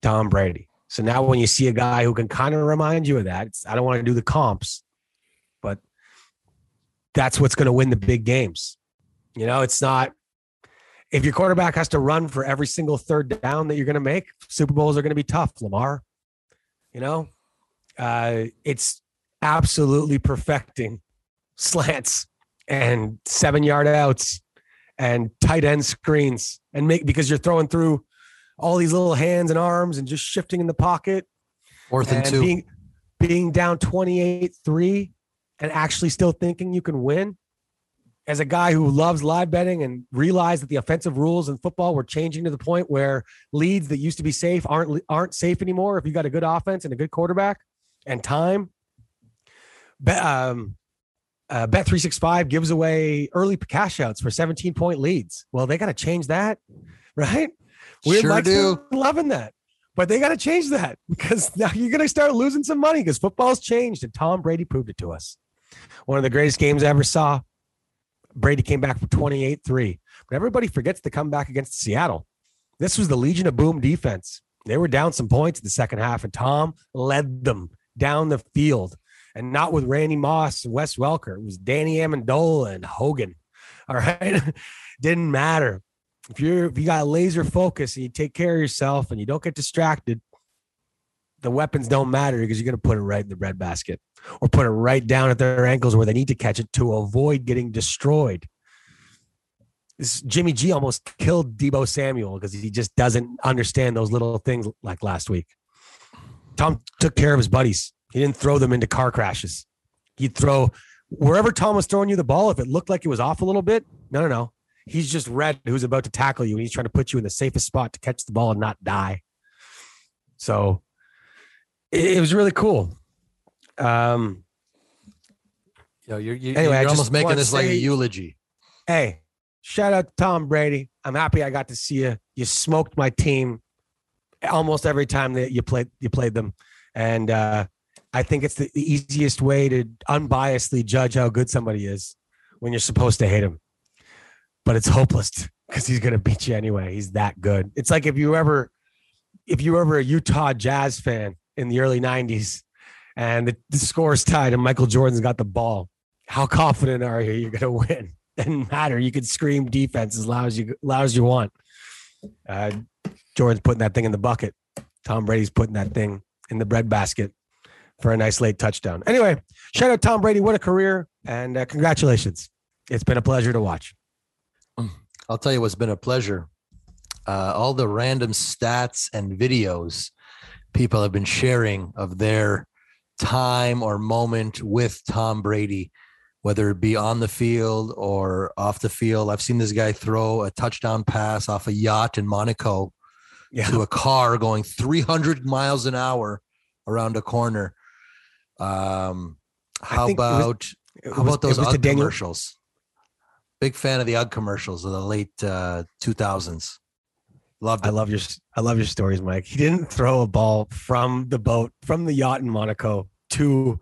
Tom Brady. So now when you see a guy who can kind of remind you of that, I don't want to do the comps, but that's what's going to win the big games. You know, it's not if your quarterback has to run for every single third down that you're going to make, Super Bowls are going to be tough, Lamar. You know, uh, it's absolutely perfecting slants and seven yard outs and tight end screens and make because you're throwing through all these little hands and arms and just shifting in the pocket. Fourth and, and two. being being down 28-3 and actually still thinking you can win. As a guy who loves live betting and realized that the offensive rules in football were changing to the point where leads that used to be safe aren't aren't safe anymore if you got a good offense and a good quarterback and time. Bet, um, uh, bet 365 gives away early cash outs for 17 point leads. Well they got to change that right we're Sure Mike's do. loving that but they got to change that because now you're going to start losing some money because football's changed and Tom Brady proved it to us. One of the greatest games I ever saw. Brady came back for 28 3. But everybody forgets to come back against Seattle. This was the Legion of Boom defense. They were down some points in the second half, and Tom led them down the field. And not with Randy Moss and Wes Welker. It was Danny Amendola and Hogan. All right. Didn't matter if you're if you got laser focus and you take care of yourself and you don't get distracted, the weapons don't matter because you're going to put it right in the bread basket or put it right down at their ankles where they need to catch it to avoid getting destroyed. This Jimmy G almost killed Deebo Samuel because he just doesn't understand those little things like last week. Tom took care of his buddies. He didn't throw them into car crashes. He'd throw wherever Tom was throwing you the ball. If it looked like it was off a little bit, no, no, no. He's just red who's about to tackle you and he's trying to put you in the safest spot to catch the ball and not die. So it, it was really cool. Um, You know, you're, you're, Anyway, I you're just almost making this like a eulogy. hey, shout out to Tom Brady. I'm happy I got to see you. You smoked my team almost every time that you played you played them, and uh, I think it's the, the easiest way to unbiasedly judge how good somebody is when you're supposed to hate him. But it's hopeless because he's going to beat you anyway. He's that good. It's like if you ever if you were ever a Utah Jazz fan in the early '90s and the, the score is tied and Michael Jordan's got the ball, how confident are you you're going to win? Doesn't matter. You could scream defense as loud as you loud as you want. Uh, Jordan's putting that thing in the bucket. Tom Brady's putting that thing in the bread basket for a nice late touchdown. Anyway, shout out Tom Brady. What a career and uh, congratulations. It's been a pleasure to watch. I'll tell you what's been a pleasure. Uh, all the random stats and videos people have been sharing of their time or moment with Tom Brady, whether it be on the field or off the field. I've seen this guy throw a touchdown pass off a yacht in Monaco Yeah. to a car going 300 miles an hour around a corner. Um, how it was- about how about those it was to Daniel- commercials? Big fan of the UGG commercials of the late uh, 2000s. Loved it. I love your I love your stories, Mike. He didn't throw a ball from the boat from the yacht in Monaco to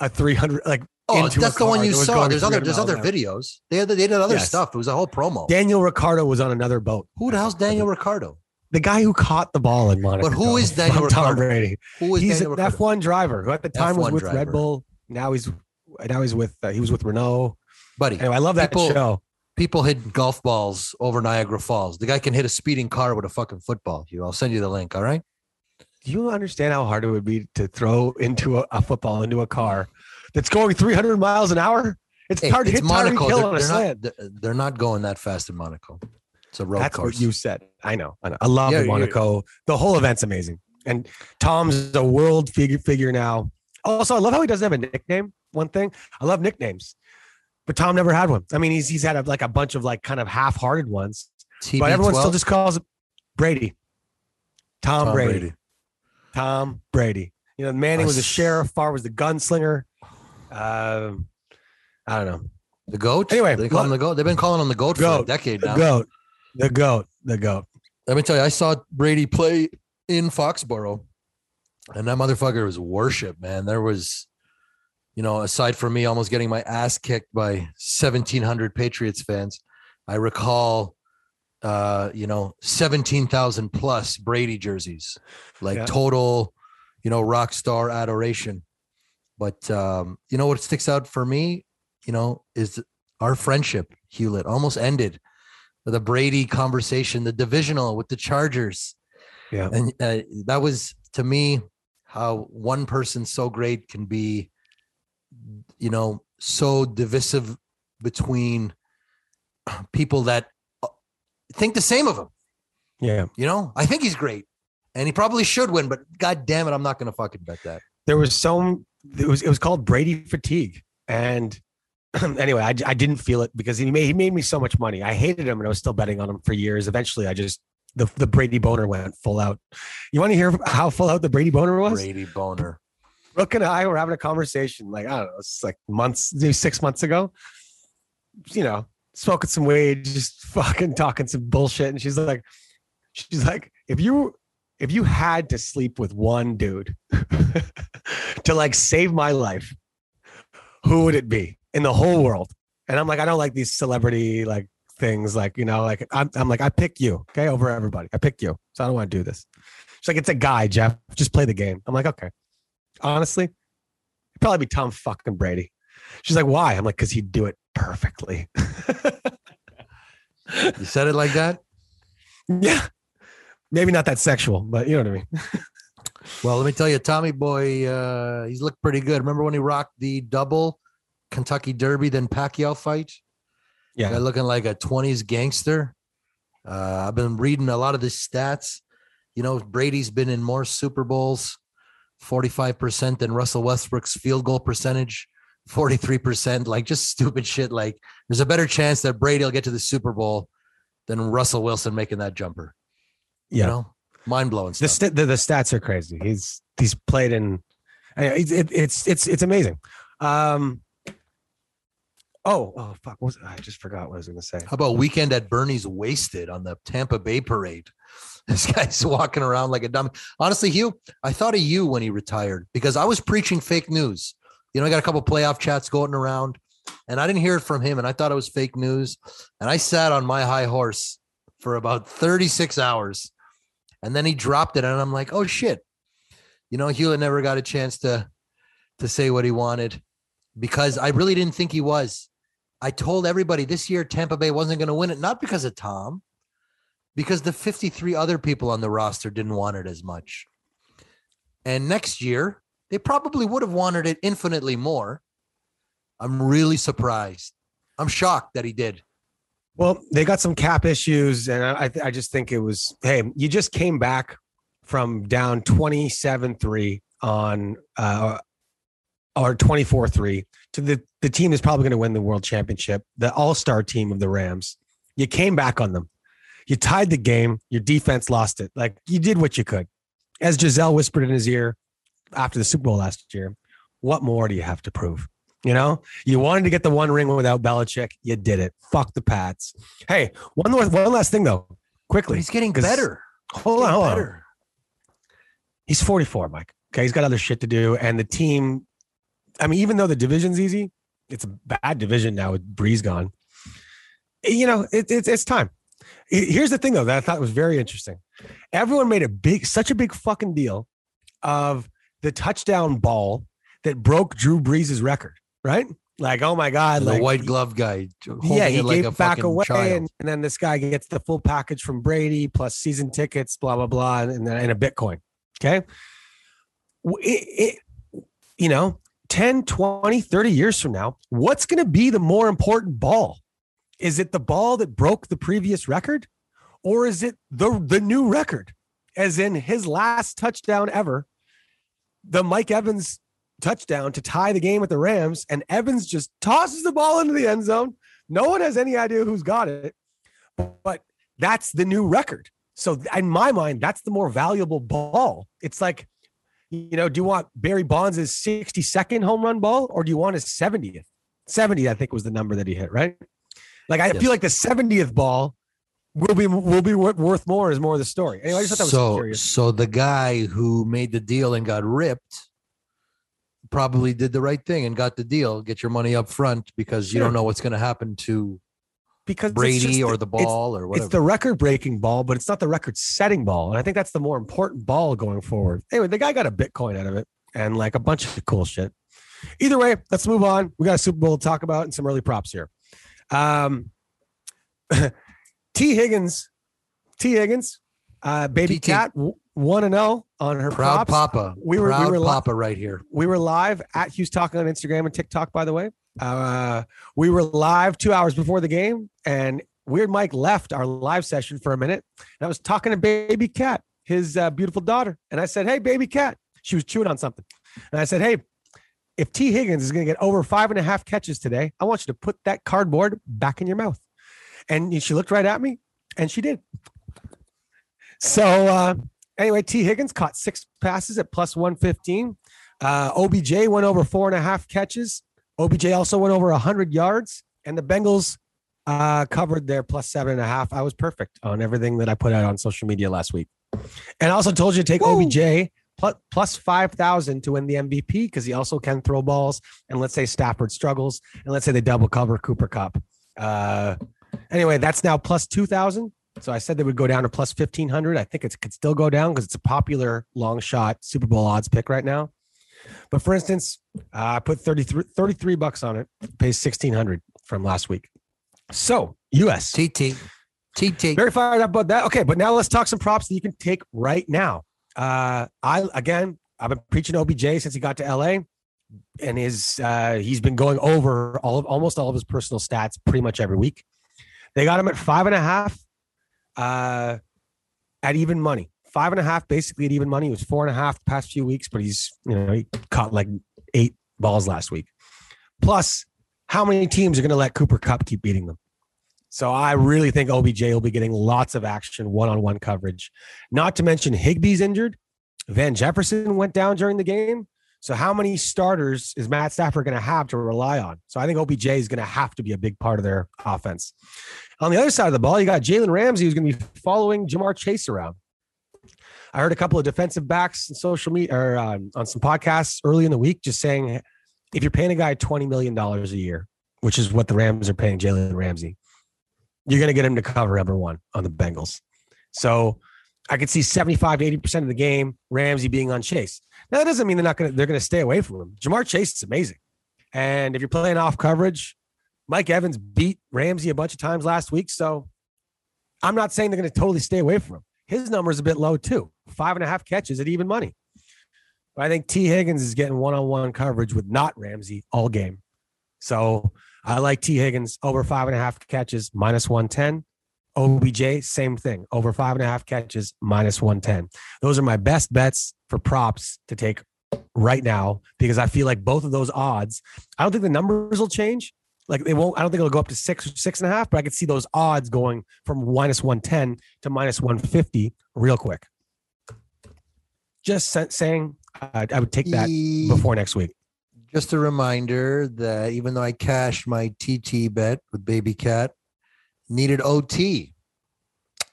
a 300 like oh, that's the one you that saw. There's other there's other hour. videos. They had they did other Yes. stuff. It was a whole promo. Daniel Ricciardo was on another boat. who the hell's Daniel Ricciardo? The guy who caught the ball in Monaco. But who is Daniel from Tom? Brady? Who is He's Daniel an Ricciardo? F1 driver who at the time was F1 with driver. Red Bull. Now he's now he's with uh, he was with Renault. Buddy, Anyway, I love that People- show. people hit golf balls over Niagara Falls. The guy can hit a speeding car with a fucking football. You, I'll send you the link. All right. Do you understand how hard it would be to throw into a, a football into a car that's going 300 miles an hour? It's Hey, hard to it's hit Monaco. Hill They're, on a they're slant. not, they're- not going that fast in Monaco. It's a road That's course. what you said. I know. I, know. I love Yeah, Monaco. The whole event's amazing. And Tom's a world figure figure now. Also, I love how he doesn't have a nickname. One thing I love nicknames, but Tom never had one. I mean, he's he's had a, like a bunch of like kind of half-hearted ones, TB12, but everyone still just calls him Brady. Tom, Tom Brady. Brady. Tom Brady. You know, Manning was a sheriff. Favre was the gunslinger. Um, I don't know. The goat. Anyway, they call him the goat. They've been calling him the goat, for a Goat. decade The now. goat, the goat, the goat. Let me tell you, I saw Brady play in Foxborough, and that motherfucker was worship, man. There was, you know, aside from me almost getting my ass kicked by 1,700 Patriots fans, I recall, uh, you know, 17,000 plus Brady jerseys, like Yeah. total, you know, rock star adoration. But, um, you know, what sticks out for me, you know, is our friendship Hewlett. Almost ended the Brady conversation, the divisional with the Chargers. Yeah. And uh, that was to me how one person so great can be, you know, so divisive between people that uh, think the same of him. Yeah. You know, I think he's great and he probably should win, but god damn it, I'm not going to fucking bet that. There was some, it was, it was called Brady fatigue. And anyway, I, I didn't feel it because he made, he made me so much money. I hated him and I was still betting on him for years. Eventually, I just, the, the Brady boner went full out. You want to hear how full out the Brady boner was? Brady Boner. Brooke and I were having a conversation, like, I don't know, it's like months, maybe six months ago. You know, smoking some weed, just fucking talking some bullshit. And she's like, she's like, if you if you had to sleep with one dude to like save my life, who would it be in the whole world? And I'm like, I don't like these celebrity like things, like, you know, like I'm, I'm like, I pick you, okay, over everybody. I pick you. So I don't want to do this. She's like, it's a guy, Jeff. Just play the game. I'm like, okay. Honestly, it'd probably be Tom fucking Brady. She's like, why? I'm like, because he'd do it perfectly. You said it like that? yeah. Maybe not that sexual, but you know what I mean. Well, let me tell you, Tommy Boy, uh, he's looked pretty good. Remember when he rocked the double Kentucky Derby, then Pacquiao fight? Yeah. Guy looking like a 20s gangster. Uh, I've been reading a lot of the stats. You know, Brady's been in more Super Bowls, 45% than Russell Westbrook's field goal percentage, 43%. Like just stupid shit. Like there's a better chance that Brady will get to the Super Bowl than Russell Wilson making that jumper. Yeah. You know, mind blowing the, st- the the stats are crazy. He's he's played in. It's it, it's it's it's amazing. Um. Oh oh fuck! What was, I just forgot what I was going to say. How about weekend at Bernie's wasted on the Tampa Bay parade? This guy's walking around like a dummy. Honestly, Hugh, I thought of you when he retired because I was preaching fake news. You know, I got a couple playoff chats going around, and I didn't hear it from him, and I thought it was fake news. And I sat on my high horse for about 36 hours, and then he dropped it, and I'm like, oh shit. You know, Hewlett never got a chance to to say what he wanted because I really didn't think he was. I told everybody this year Tampa Bay wasn't going to win it, not because of Tom, because the 53 other people on the roster didn't want it as much. And next year, they probably would have wanted it infinitely more. I'm really surprised. I'm shocked that he did. Well, they got some cap issues, and I I just think it was hey, you just came back from down twenty seven three on uh or twenty four three to the the team is probably going to win the world championship, the all star team of the Rams. You came back on them. You tied the game. Your defense lost it. Like you did what you could. As Gisele whispered in his ear after the Super Bowl last year, what more do you have to prove? You know, you wanted to get the one ring without Belichick. You did it. Fuck the Pats. Hey, one more, one last thing though, quickly. he's getting better. Hold on, hold on. better. He's 44, Mike. Okay, he's got other shit to do, and the team. I mean, even though the division's easy, it's a bad division now with Brees gone. You know, it, it's it's time. He- Here's the thing though that I thought was very interesting. Everyone made a big, such a big fucking deal of the touchdown ball that broke Drew Brees' record, right? Like, oh my god, the white glove guy. holding yeah, he it like gave back away, and, and then this guy gets the full package from Brady plus season tickets, blah blah blah, and, then and a Bitcoin. Okay, it, it, you know, 10, 20, 30 years from now, what's going to be the more important ball? Is it the ball that broke the previous record, or is it the the new record? As in his last touchdown ever, the Mike Evans touchdown to tie the game with the Rams, and Evans just tosses the ball into the end zone. No one has any idea who's got it, but that's the new record. So in my mind, that's the more valuable ball. It's like, you know, do you want Barry Bonds' 62nd home run ball or do you want his 70th? 70, I think was the number that he hit, right? Like I Yes. feel like the 70th ball will be will be worth more is more of the story. Anyway, I just thought that was so, curious. so the guy who made the deal and got ripped probably did the right thing and got the deal. Get your money up front because you Sure. don't know what's going to happen to Because Brady or the it's- ball or whatever. It's the record breaking ball, but it's not the record setting ball. And I think that's the more important ball going forward. Anyway, the guy got a Bitcoin out of it and like a bunch of cool shit. Either way, let's move on. We got a Super Bowl to talk about and some early props here. Um, T Higgins, T Higgins, uh, baby TT. cat, one and zero on her Proud props. Papa. We were- we were li- Papa right here. We were live at Hughes Talking on Instagram and TikTok, by the way. Uh, we were live two hours before the game, and Weird Mike left our live session for a minute. And I was talking to Baby Cat, his uh, beautiful daughter, and I said, "Hey, Baby Cat," she was chewing on something, and I said, "Hey." If T. Higgins is going to get over five and a half catches today, I want you to put that cardboard back in your mouth. And she looked right at me, and she did. So uh, anyway, T. Higgins caught six passes at plus 115. Uh, OBJ went over four and a half catches. OBJ also went over 100 yards, and the Bengals uh, covered their plus seven and a half. I was perfect on everything that I put out on social media last week. And I also told you to take OBJ plus, plus 5,000 to win the MVP because he also can throw balls. And let's say Stafford struggles, and let's say they double cover Cooper Kupp. Uh, anyway, that's now plus 2,000. So I said they would go down to plus 1,500. I think it could still go down because it's a popular long shot Super Bowl odds pick right now. But for instance, uh, I put 33, 33 bucks on it, pays 1,600 from last week. So, US. TT. TT. Very fired up about that. Okay, but now let's talk some props that you can take right now. Uh, I again, I've been preaching OBJ since he got to LA, and his uh, he's been going over all of almost all of his personal stats pretty much every week. They got him at five and a half, uh, at even money. Five and a half, basically at even money. He was four and a half the past few weeks, but he's you know he caught like eight balls last week. Plus, how many teams are going to let Cooper Kupp keep beating them? So I really think OBJ will be getting lots of action, one-on-one coverage. Not to mention Higbee's injured. Van Jefferson went down during the game. So how many starters is Matt Stafford going to have to rely on? So I think OBJ is going to have to be a big part of their offense. On the other side of the ball, you got Jalen Ramsey who's going to be following Ja'Marr Chase around. I heard a couple of defensive backs on social media or um, on some podcasts early in the week just saying if you're paying a guy $20 million a year, which is what the Rams are paying Jalen Ramsey, you're going to get him to cover number one on the Bengals. So I could see 75 to 80% of the game, Ramsey being on Chase. Now, that doesn't mean they're not going to, they're going to stay away from him. Ja'Marr Chase is amazing. And if you're playing off coverage, Mike Evans beat Ramsey a bunch of times last week. So I'm not saying they're going to totally stay away from him. His number is a bit low too. Five and a half catches at even money. But I think T. Higgins is getting one on one coverage with not Ramsey all game. So I like T. Higgins over five and a half catches, minus 110. OBJ, same thing, over five and a half catches, minus 110. Those are my best bets for props to take right now because I feel like both of those odds, I don't think the numbers will change. Like they won't, I don't think it'll go up to six or six and a half, but I could see those odds going from minus 110 to minus 150 real quick. Just saying, uh, I would take that before next week. Just a reminder that even though I cashed my TT bet with Baby Cat, needed OT.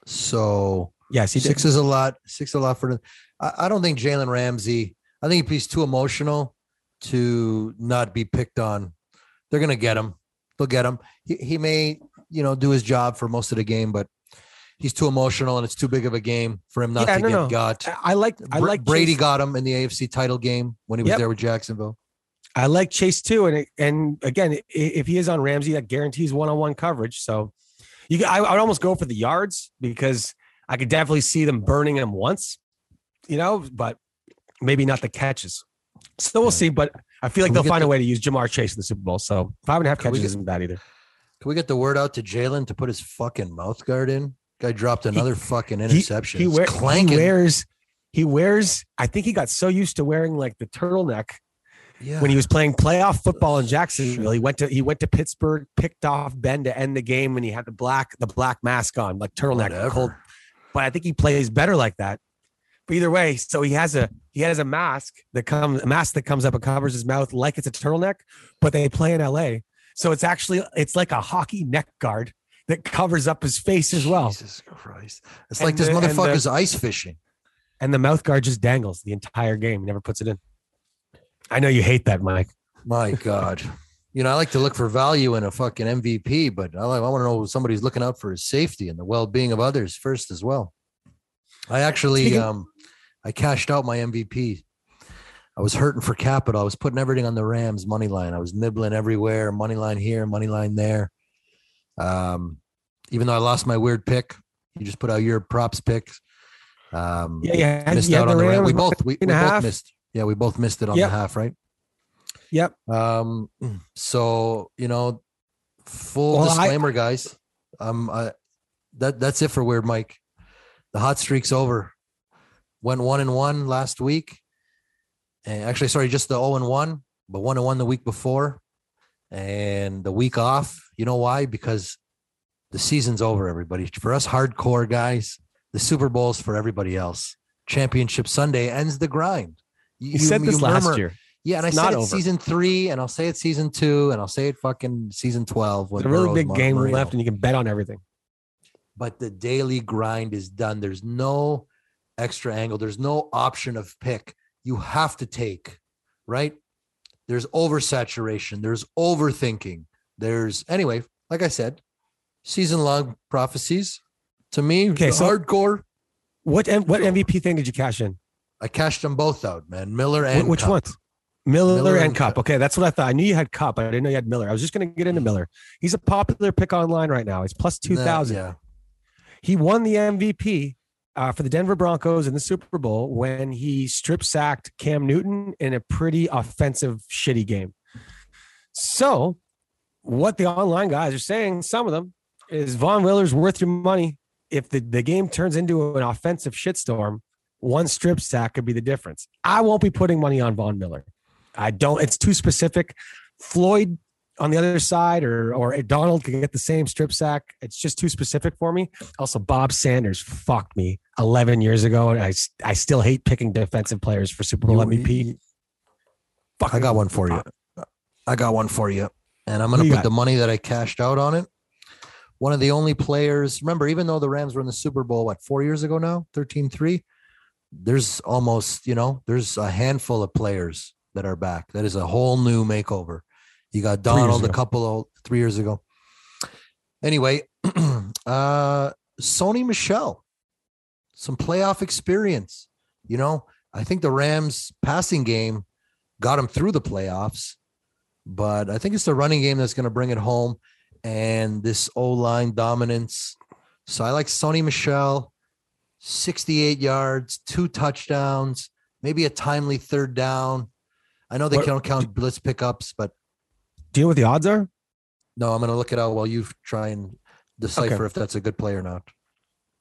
So Yes, he did. six is a lot. Six is a lot for. I, I don't think Jalen Ramsey. I think he's too emotional to not be picked on. They're gonna get him. They'll get him. He, he may, you know, do his job for most of the game, but he's too emotional and it's too big of a game for him not Yeah, to no, get no. got. I- like, I like Brady got him in the AFC title game when he was Yep. there with Jacksonville. I like Chase too, and it- and again, if he is on Ramsey, that guarantees one-on-one coverage. So, you, I, I would almost go for the yards because I could definitely see them burning him once, you know, but maybe not the catches. So we'll see. But I feel like they'll find the- a way to use Ja'Marr Chase in the Super Bowl. So five and a half catches get- isn't bad either. Can we get the word out to Jalen to put his fucking mouth guard in? Guy dropped another fucking interception. He, It's wear, he wears. He wears. I think he got so used to wearing like the turtleneck yeah. when he was playing playoff football in. Jacksonville. He went to he went to Pittsburgh, picked off Ben to end the game, when he had the black the black mask on, like turtleneck. Whatever. Cold. But I think he plays better like that. But either way, so he has a he has a mask that comes a mask that comes up and covers his mouth like it's a turtleneck. But they play in LA, so it's actually it's like a hockey neck guard that covers up his face as well, Jesus Christ. It's And like this the- and the- motherfucker's ice fishing. and the mouth guard just dangles the entire game. He never puts it in. I know you hate that, Mike. My God. You know, I like to look for value in a fucking MVP, but I, like, I want to know somebody's looking out for his safety and the well-being of others first as well. I actually, um, I cashed out my MVP. I was hurting for capital. I was putting everything on the Rams money line. I was nibbling everywhere, money line here, money line there. Um, even though I lost my weird pick, you just put out your props pick. Um, Yeah, yeah. missed you had out the on the Rams. Rams We both we, we both missed. Yeah, we both missed it on Yep. the half, right? Yep. Um, so you know, full Well, I- disclaimer, guys. Um, I, that that's it for Weird Mike. The hot streak's over. Went one and one last week. And actually, sorry, just the zero and one, but one and one the week before, and the week off. You know why? Because the season's over. Everybody, for us hardcore guys, the Super Bowl's for everybody else. Championship Sunday ends the grind. You said this last murmur- year. yeah, and It's I said not it over. season three, and I'll say it season two, and I'll say it fucking season twelve. When a really Burrow's big Mar- game Marino. left, and you can bet on everything. But the daily grind is done. There's no extra angle. There's no option of pick. You have to take, right? There's oversaturation. There's overthinking. There's anyway, like I said, season long prophecies. To me, Okay, so- hardcore. What what MVP thing did you cash in? I cashed them both out, man. Miller and which Kupp. ones? Miller, Miller and and Kupp. Kupp. Okay, that's what I thought. I knew you had Kupp, but I didn't know you had Miller. I was just going to get into Miller. He's a popular pick online right now. He's plus plus two thousand. Yeah. He won the MVP uh, for the Denver Broncos in the Super Bowl when he strip sacked Cam Newton in a pretty offensive, shitty game. So, what the online guys are saying, some of them, is Von Miller's worth your money. If the, the game turns into an offensive shitstorm, one strip sack could be the difference. I won't be putting money on Von Miller. I don't, it's too specific. Floyd on the other side or or Donald can get the same strip sack. It's just too specific for me. Also, Bob Sanders fucked me 11 years ago, and I I still hate picking defensive players for Super Bowl You- MVP. you- Fuck, I got one for you. I got one for you. And I'm going to put the money that I cashed out on it. One of the only players, remember, even though the Rams were in the Super Bowl, what, four years ago now, 13 3, there's almost, you know, there's a handful of players that are back. That is a whole new makeover. You got Donald a couple of three years ago. Anyway, uh, Sony Michel, some playoff experience. You know, I think the Rams passing game got him through the playoffs, but I think it's the running game that's going to bring it home and this O line dominance. So I like Sony Michel, 68 yards, two touchdowns, maybe a timely third down. I know they What- don't count blitz pickups, but Do you know what the odds are? no, I'm going to look it out while you try and decipher Okay. if that's a good play or not.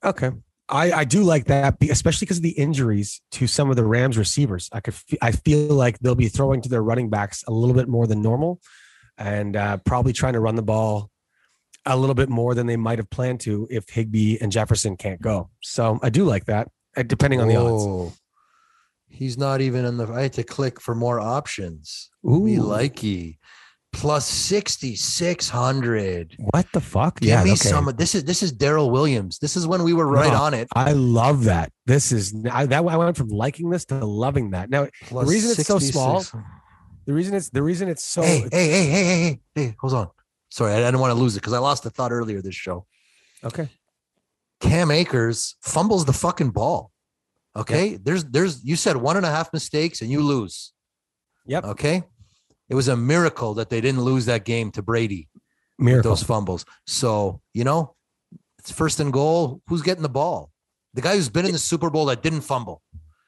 Okay. I, I do like that, especially because of the injuries to some of the Rams receivers. I could I feel like they'll be throwing to their running backs a little bit more than normal, and uh, probably trying to run the ball a little bit more than they might have planned to if Higbee and Jefferson can't go. So I do like that, uh, depending on the odds. Oh, He's not even in the. I had to click for more options. Ooh. Me likey. Plus 6,600. what the fuck? Give yeah, me okay. some. This is this is Daryl Williams. This is when we were right No. on it. I love that. This is I, that I went from liking this to loving that. Now Plus reason it's so small- the reason it's the reason it's so hey, hey, hey, hey, hey, hey, hey, hold on. Sorry, I, didn't want to lose it because I lost the thought earlier this show. okay. Cam Akers fumbles the fucking ball. Okay. There's there's you said one and a half mistakes and you lose. Yep. Okay. It was a miracle that they didn't lose that game to Brady. Miracle. those fumbles. So, you know, it's first and goal. Who's getting the ball? The guy who's been in the Super Bowl that didn't fumble.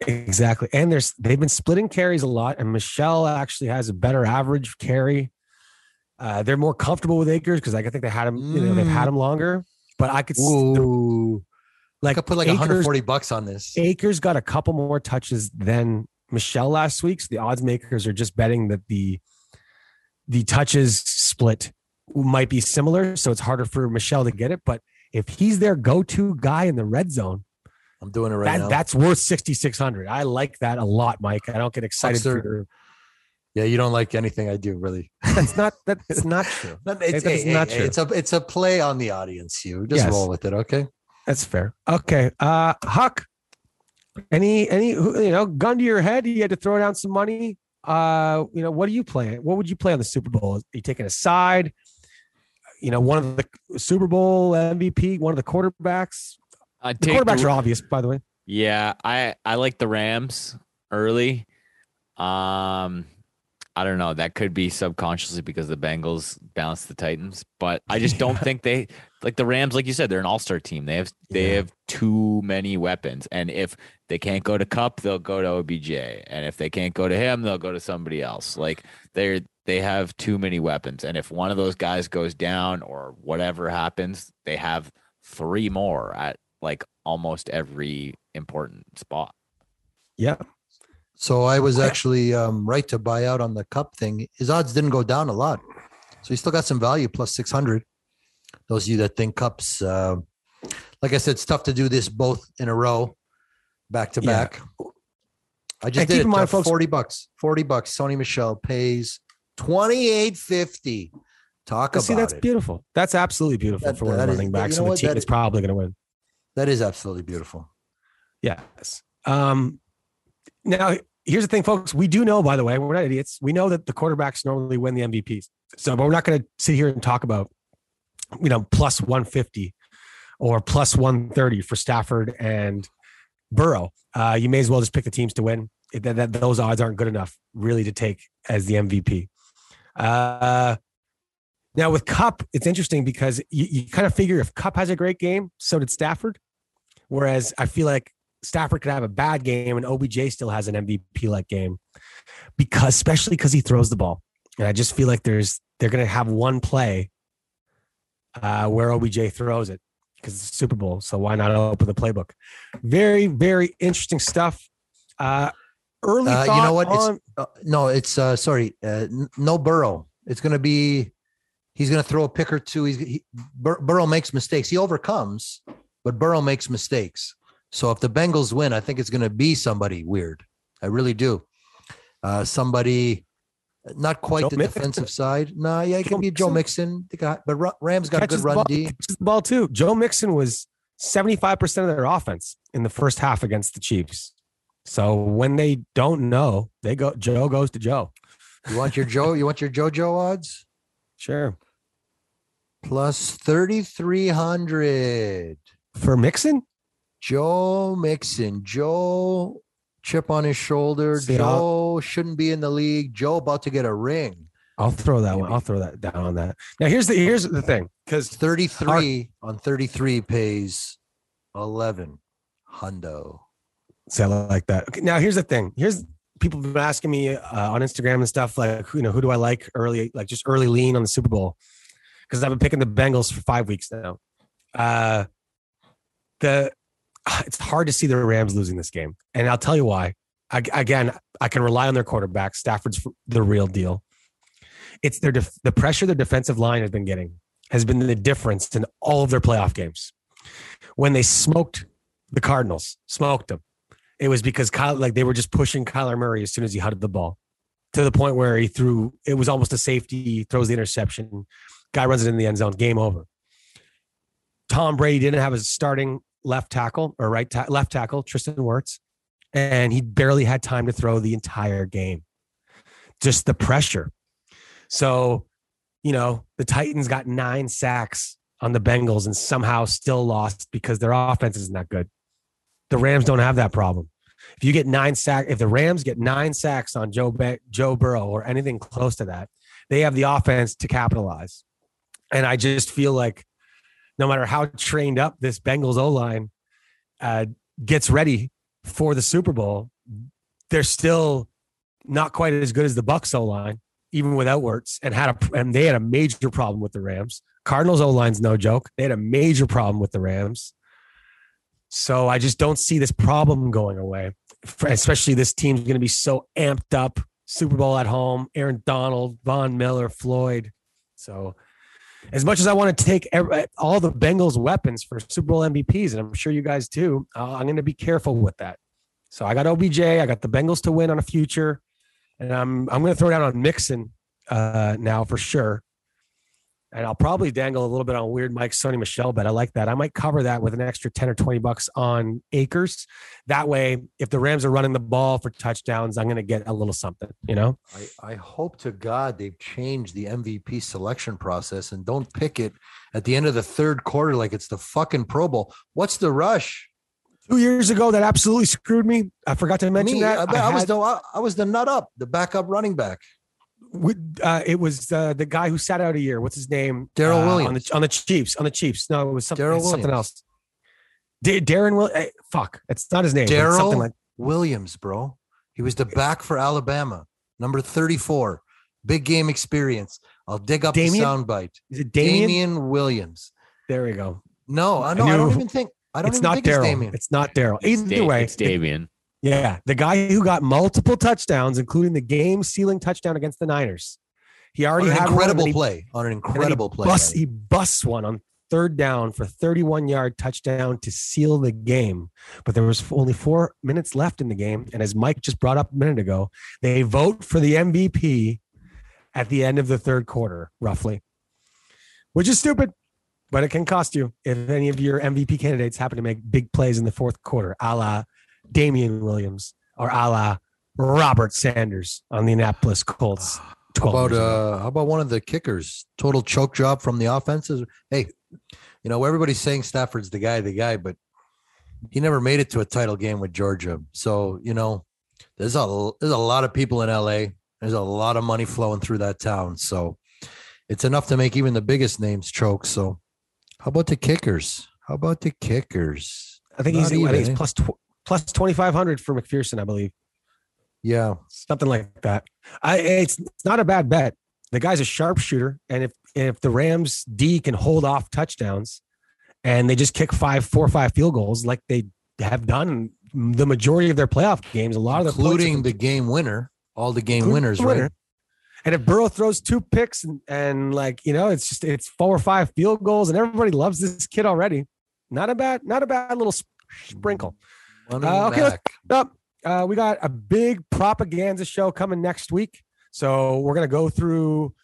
Exactly. And there's they've been splitting carries a lot, and Michel actually has a better average carry. Uh, they're more comfortable with Akers because like, I think they had him, you know, they've had him longer. But I could Ooh. I like could put like Akers, 140 bucks on this. Akers got a couple more touches than Michel last week. So the odds makers are just betting that the the touches split might be similar. So it's harder for Michel to get it. But if he's their go-to guy in the red zone, I'm doing it right that, now. that's worth 6,600. I like that a lot, Mike. I don't get excited for Huckster. yeah, you don't like anything I do, really. That's not that's not true. It's, That is hey, not hey, true. It's a it's a play on the audience. You just Yes. roll with it, okay? That's fair. Okay. Uh Huck. Any any you know, gun to your head, you had to throw down some money. Uh, you know, what do you play? What would you play on the Super Bowl? Are you taking a side? You know, one of the Super Bowl MVP, one of the quarterbacks. I The quarterbacks the- are obvious, by the way. Yeah, I I like the Rams early. Um I don't know. That could be subconsciously because the Bengals bounced the Titans, but I just don't think they like the Rams. Like you said, they're an all-star team. They have they Yeah. have too many weapons, and if they can't go to Kupp, they'll go to OBJ, and if they can't go to him, they'll go to somebody else. Like they're they have too many weapons, and if one of those guys goes down or whatever happens, they have three more at like almost every important spot. Yeah. So I was actually um, right to buy out on the Kupp thing. His odds didn't go down a lot, so he still got some value plus six hundred. Those of you that think Kupp's, uh, like I said, it's tough to do this both in a row, back to Yeah. back. I just And did keep it, in mind, folks- forty bucks. Forty bucks. Sony Michel pays twenty eight fifty. Talk But about see, that's it. beautiful. That's absolutely beautiful That- for that the is- running that- backs you know a what? team that's is- probably going to win. That is absolutely beautiful. Yes. Um, now, here's the thing, folks. We do know, by the way, we're not idiots. We know that the quarterbacks normally win the MVPs. So, but we're not going to sit here and talk about, you know, plus 150 or plus 130 for Stafford and Burrow. Uh, you may as well just pick the teams to win. It- That, that those odds aren't good enough, really, to take as the MVP. Uh, now with Kupp, it's interesting because you, you kind of figure if Kupp has a great game, so did Stafford. Whereas I feel like Stafford could have a bad game and OBJ still has an MVP like game because, especially because he throws the ball. And I just feel like there's they're going to have one play uh, where OBJ throws it because it's Super Bowl. So why not open the playbook? Very, very interesting stuff. Uh, early, Uh, you know what? It's- Uh, no, it's uh, sorry, uh, no Burrow. It's going to be. He's going to throw a pick or two. He's he, Bur- Burrow makes mistakes. He overcomes, but Burrow makes mistakes. So if the Bengals win, I think it's going to be somebody weird. I really do. Uh, somebody, not quite Joe the Mixon. defensive side. No, yeah, it Joe can be Joe Mixon. Mixon. But Ra- Rams got a catches good the run ball, D. catches the ball too. Joe Mixon was 75% of their offense in the first half against the Chiefs. So when they don't know, they go Joe goes to Joe. You want your Joe? You want your JoJo odds? Sure. Plus thirty three hundred. For Mixon? Joe Mixon, Joe chip on his shoulder. See, Joe shouldn't be in the league. Joe about to get a ring. I'll throw that one. I'll throw that down on that. Now here's the here's the thing because 33 on 33 pays 11 hundo. See, I like that. Okay, now here's the thing. Here's people have been asking me uh, on Instagram and stuff like, you know, who do I like early, like just early lean on the Super Bowl? Because I've been picking the Bengals for five weeks now. Uh, the it's hard to see the Rams losing this game, and I'll tell you why. I, again, I can rely on their quarterback. Stafford's the real deal. It's their def- the pressure their defensive line has been getting has been the difference in all of their playoff games. When they smoked the Cardinals, smoked them it was because Kyle, like they were just pushing Kyler Murray as soon as he huddled the ball to the point where he threw, it was almost a safety, throws the interception, guy runs it in the end zone, game over. Tom Brady didn't have his starting left tackle or right ta- left tackle, Tristan Wirfs, and he barely had time to throw the entire game. Just the pressure. So, you know, the Titans got nine sacks on the Bengals and somehow still lost because their offense isn't that good. The Rams don't have that problem. If you get nine sack, if the Rams get nine sacks on Joe Ba- Joe Burrow or anything close to that, they have the offense to capitalize. And I just feel like no matter how trained up this Bengals O line uh, gets ready for the Super Bowl, they're still not quite as good as the Bucks O line, even without Wirfs, and had a and they had a major problem with the Rams. Cardinals O line's no joke. They had a major problem with the Rams. So I just don't see this problem going away. Especially this team's going to be so amped up. Super Bowl at home. Aaron Donald, Von Miller, Floyd. So as much as I want to take all the Bengals weapons for Super Bowl MVPs, and I'm sure you guys too, uh, I'm going to be careful with that. So I got OBJ. I got the Bengals to win on a future, and I'm I'm going to throw down on Mixon uh, now for sure. And I'll probably dangle a little bit on weird Mike Sony Michel but I like that. I might cover that with an extra 10 or 20 bucks on Akers. That way, if the Rams are running the ball for touchdowns, I'm going to get a little something, you know? I, I hope to God they've changed the MVP selection process and don't pick it at the end of the third quarter like it's the fucking Pro Bowl. What's the rush? Two years ago, that absolutely screwed me. I forgot to mention Me, that. I, I was had- the I, I was the nut up, the backup running back. Would- Uh, it was uh, the guy who sat out a year. What's his name? Daryl Uh, Williams. on the on the Chiefs. On the Chiefs. No, it was something, Darryl it's something Williams. else. Da- Darren will. eh, fuck, it's not his name. but it's Darryl something like Williams, bro. He was the back for Alabama, number 34. Big game experience. I'll dig up Damien? the soundbite. is it Damien? Damian Williams. There we go. No, I I know. I, don't even think. I don't It's even not think it's Daryl. It's not Daryl. It's Either Da- way, it's Damien. Yeah, the guy who got multiple touchdowns, including the game-sealing touchdown against the Niners. He already had incredible one, then play. On an he- he incredible play. Busts, he busts one on third down for 31-yard touchdown to seal the game. But there was only four minutes left in the game, and as Mike just brought up a minute ago, they vote for the MVP at the end of the third quarter, roughly, which is stupid. But it can cost you if any of your MVP candidates happen to make big plays in the fourth quarter, a la Damien Williams or a la Robert Sanders on the Indianapolis Colts. How about uh how about one of the kickers? Total choke job from the offenses. Hey, you know, everybody's saying Stafford's the guy, the guy, but he never made it to a title game with Georgia. So, you know, there's a there's a lot of people in LA. There's a lot of money flowing through that town. So it's enough to make even the biggest names choke. So how about the kickers? How about the kickers? I think he's, not I think even, he's eh? plus tw- plus 2,500 for McPherson, I believe. Yeah. something like that. I it's it's not a bad bet. The guy's a sharpshooter, and if if the Rams D can hold off touchdowns, and they just kick five, four, or five field goals like they have done the majority of their playoff games, a lot of the Including the game winner, all the game winners, the winner. right? And if Burrow throws two picks and, and like you know, it's just it's four or five field goals, and everybody loves this kid already. Not a bad, not a bad little sp- sprinkle. Uh, okay, let's- back. up. Uh, we got a big propaganda show coming next week. So we're gonna go through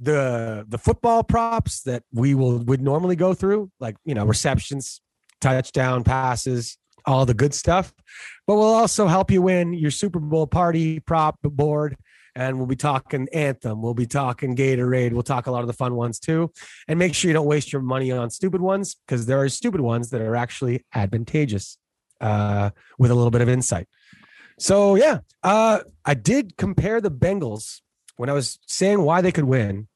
the the football props that we will would normally go through, like you know, receptions, touchdown passes, all the good stuff. But we'll also help you win your Super Bowl party prop board. And we'll be talking Anthem. We'll be talking Gatorade. We'll talk a lot of the fun ones too. And make sure you don't waste your money on stupid ones because there are stupid ones that are actually advantageous uh, with a little bit of insight. So yeah, uh, I did compare the Bengals when I was saying why they could win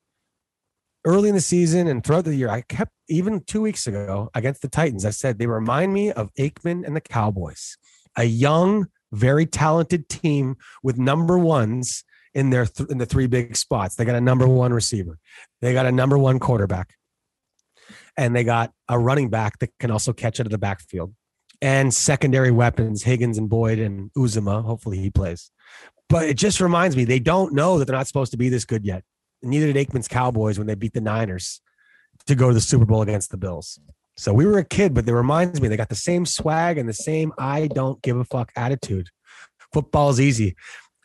early in the season and throughout the year. I kept even two weeks ago against the Titans. I said they remind me of Aikman and the Cowboys, a young, very talented team with number ones in their th- in the three big spots. They got a number one receiver, they got a number one quarterback, and they got a running back that can also catch out of the backfield and secondary weapons, Higgins and Boyd and Uzomah. Hopefully he plays. But it just reminds me they don't know that they're not supposed to be this good yet. Neither did Aikman's Cowboys when they beat the Niners to go to the Super Bowl against the Bills. So we were a kid, but it reminds me they got the same swag and the same I don't give a fuck attitude. Football is easy.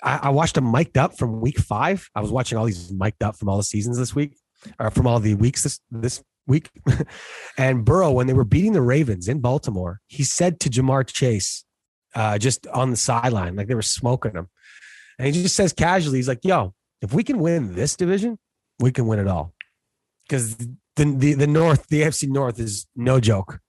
I, I watched them mic'd up from week five. I was watching all these mic'd up from all the seasons this week, or from all the weeks this this week. and Burrow, when they were beating the Ravens in Baltimore, he said to Ja'Marr Chase, uh, just on the sideline, like they were smoking him. And he just says casually, he's like, yo, if we can win this division, we can win it all. Because the, the the North, the AFC North is no joke.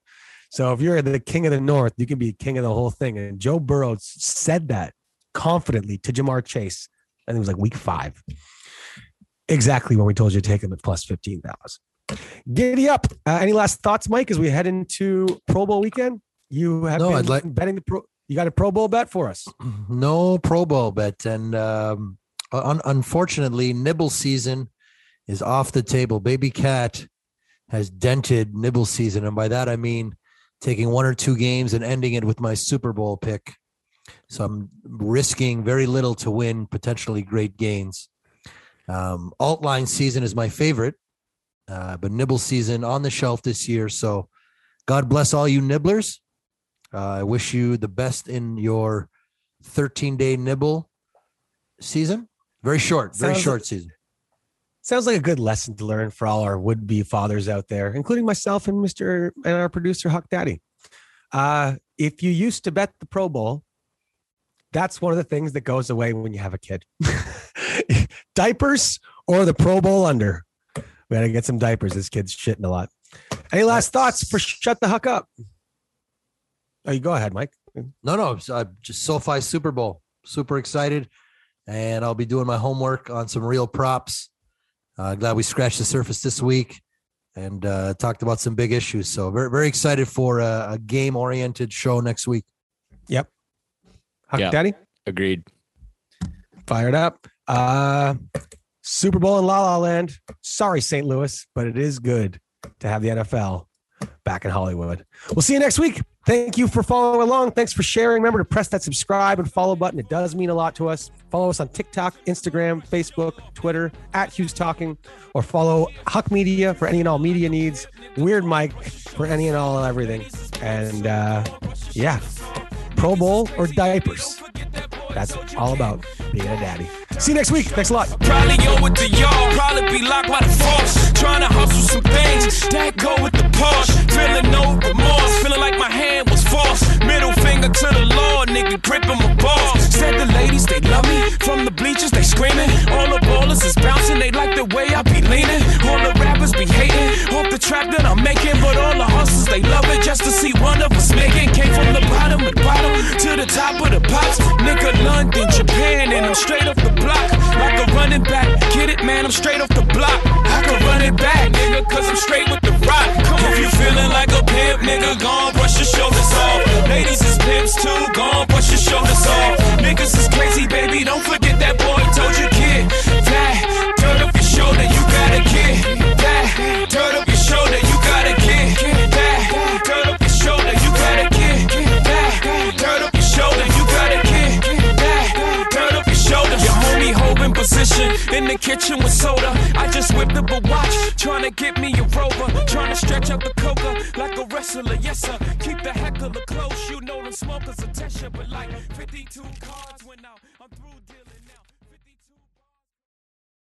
So if you're the king of the North, you can be king of the whole thing. And Joe Burrow said that confidently to Ja'Marr Chase. And it was like week five. Exactly when we told you to take him at plus 15,000. Giddy up. Uh, any last thoughts, Mike, as we head into Pro Bowl weekend? You have No, been I'd like- betting the pro. You got a Pro Bowl bet for us. no Pro Bowl bet, and um, un- unfortunately, nibble season is off the table. Baby Cat has dented nibble season, and by that I mean taking one or two games and ending it with my Super Bowl pick. So I'm risking very little to win potentially great gains. Um, alt line season is my favorite, uh, but nibble season on the shelf this year. So God bless all you nibblers. Uh, I wish you the best in your 13 day nibble season. Very short, very Sounds- short season. Sounds like a good lesson to learn for all our would-be fathers out there, including myself and Mr. and our producer Huck Daddy. Uh, if you used to bet the Pro Bowl, that's one of the things that goes away when you have a kid. diapers or the Pro Bowl under. We gotta get some diapers. This kid's shitting a lot. Any last thoughts for shut the huck up? Oh, you go ahead, Mike. No, no, I'm just SoFi Super Bowl. Super excited. and I'll be doing my homework on some real props. Uh, glad we scratched the surface this week and uh, talked about some big issues. So very very excited for a, a game oriented show next week. Huck Yeah. Daddy, Agreed. fired up. Uh, Super Bowl in La La Land. Sorry, St. Louis, but it is good to have the NFL back in Hollywood. We'll see you next week. Thank you for following along. Thanks for sharing. Remember to press that subscribe and follow button. It does mean a lot to us. Follow us on TikTok, Instagram, Facebook, Twitter, at Hughes Talking, or follow Huck Media for any and all media needs. Weird Mike for any and all everything. And uh, yeah, Pro Bowl or diapers. That's all about being a daddy. See you next week. Thanks a lot. Probably with the yard, probably be locked by the force. Trying to hustle some things that go with the Porsche. Feeling no remorse, feeling like my hand was forced. Middle finger to the Lord, nigga gripping my balls. Said the ladies, they love me. From the bleachers, they screaming. All the ballers is bouncing, they like the way I be leaning. All the rappers be hating. Off the trap that I'm making, but all the hustlers, they love it just to see one of us making. Came from the bottom of the bottom to the top of the pops. Nigga, London, Japan, and I'm straight off the block. Like a running back. Get it, man, I'm straight off the block. I can run it back, nigga, cause I'm straight with the rock. Come on, if you feeling like a pimp, nigga, gon' brush your shoulders off. Ladies is pimps too, gon' brush your shoulders off. Niggas is crazy, baby, don't forget that boy told you, kid. That, dirt up your shoulder, you gotta get. Position in the kitchen with soda. I just whipped up a watch, trying to get me a rover. Trying to stretch out the coca like a wrestler, yes sir. Keep the heckler close, you know them smokers attention. But like 52 cards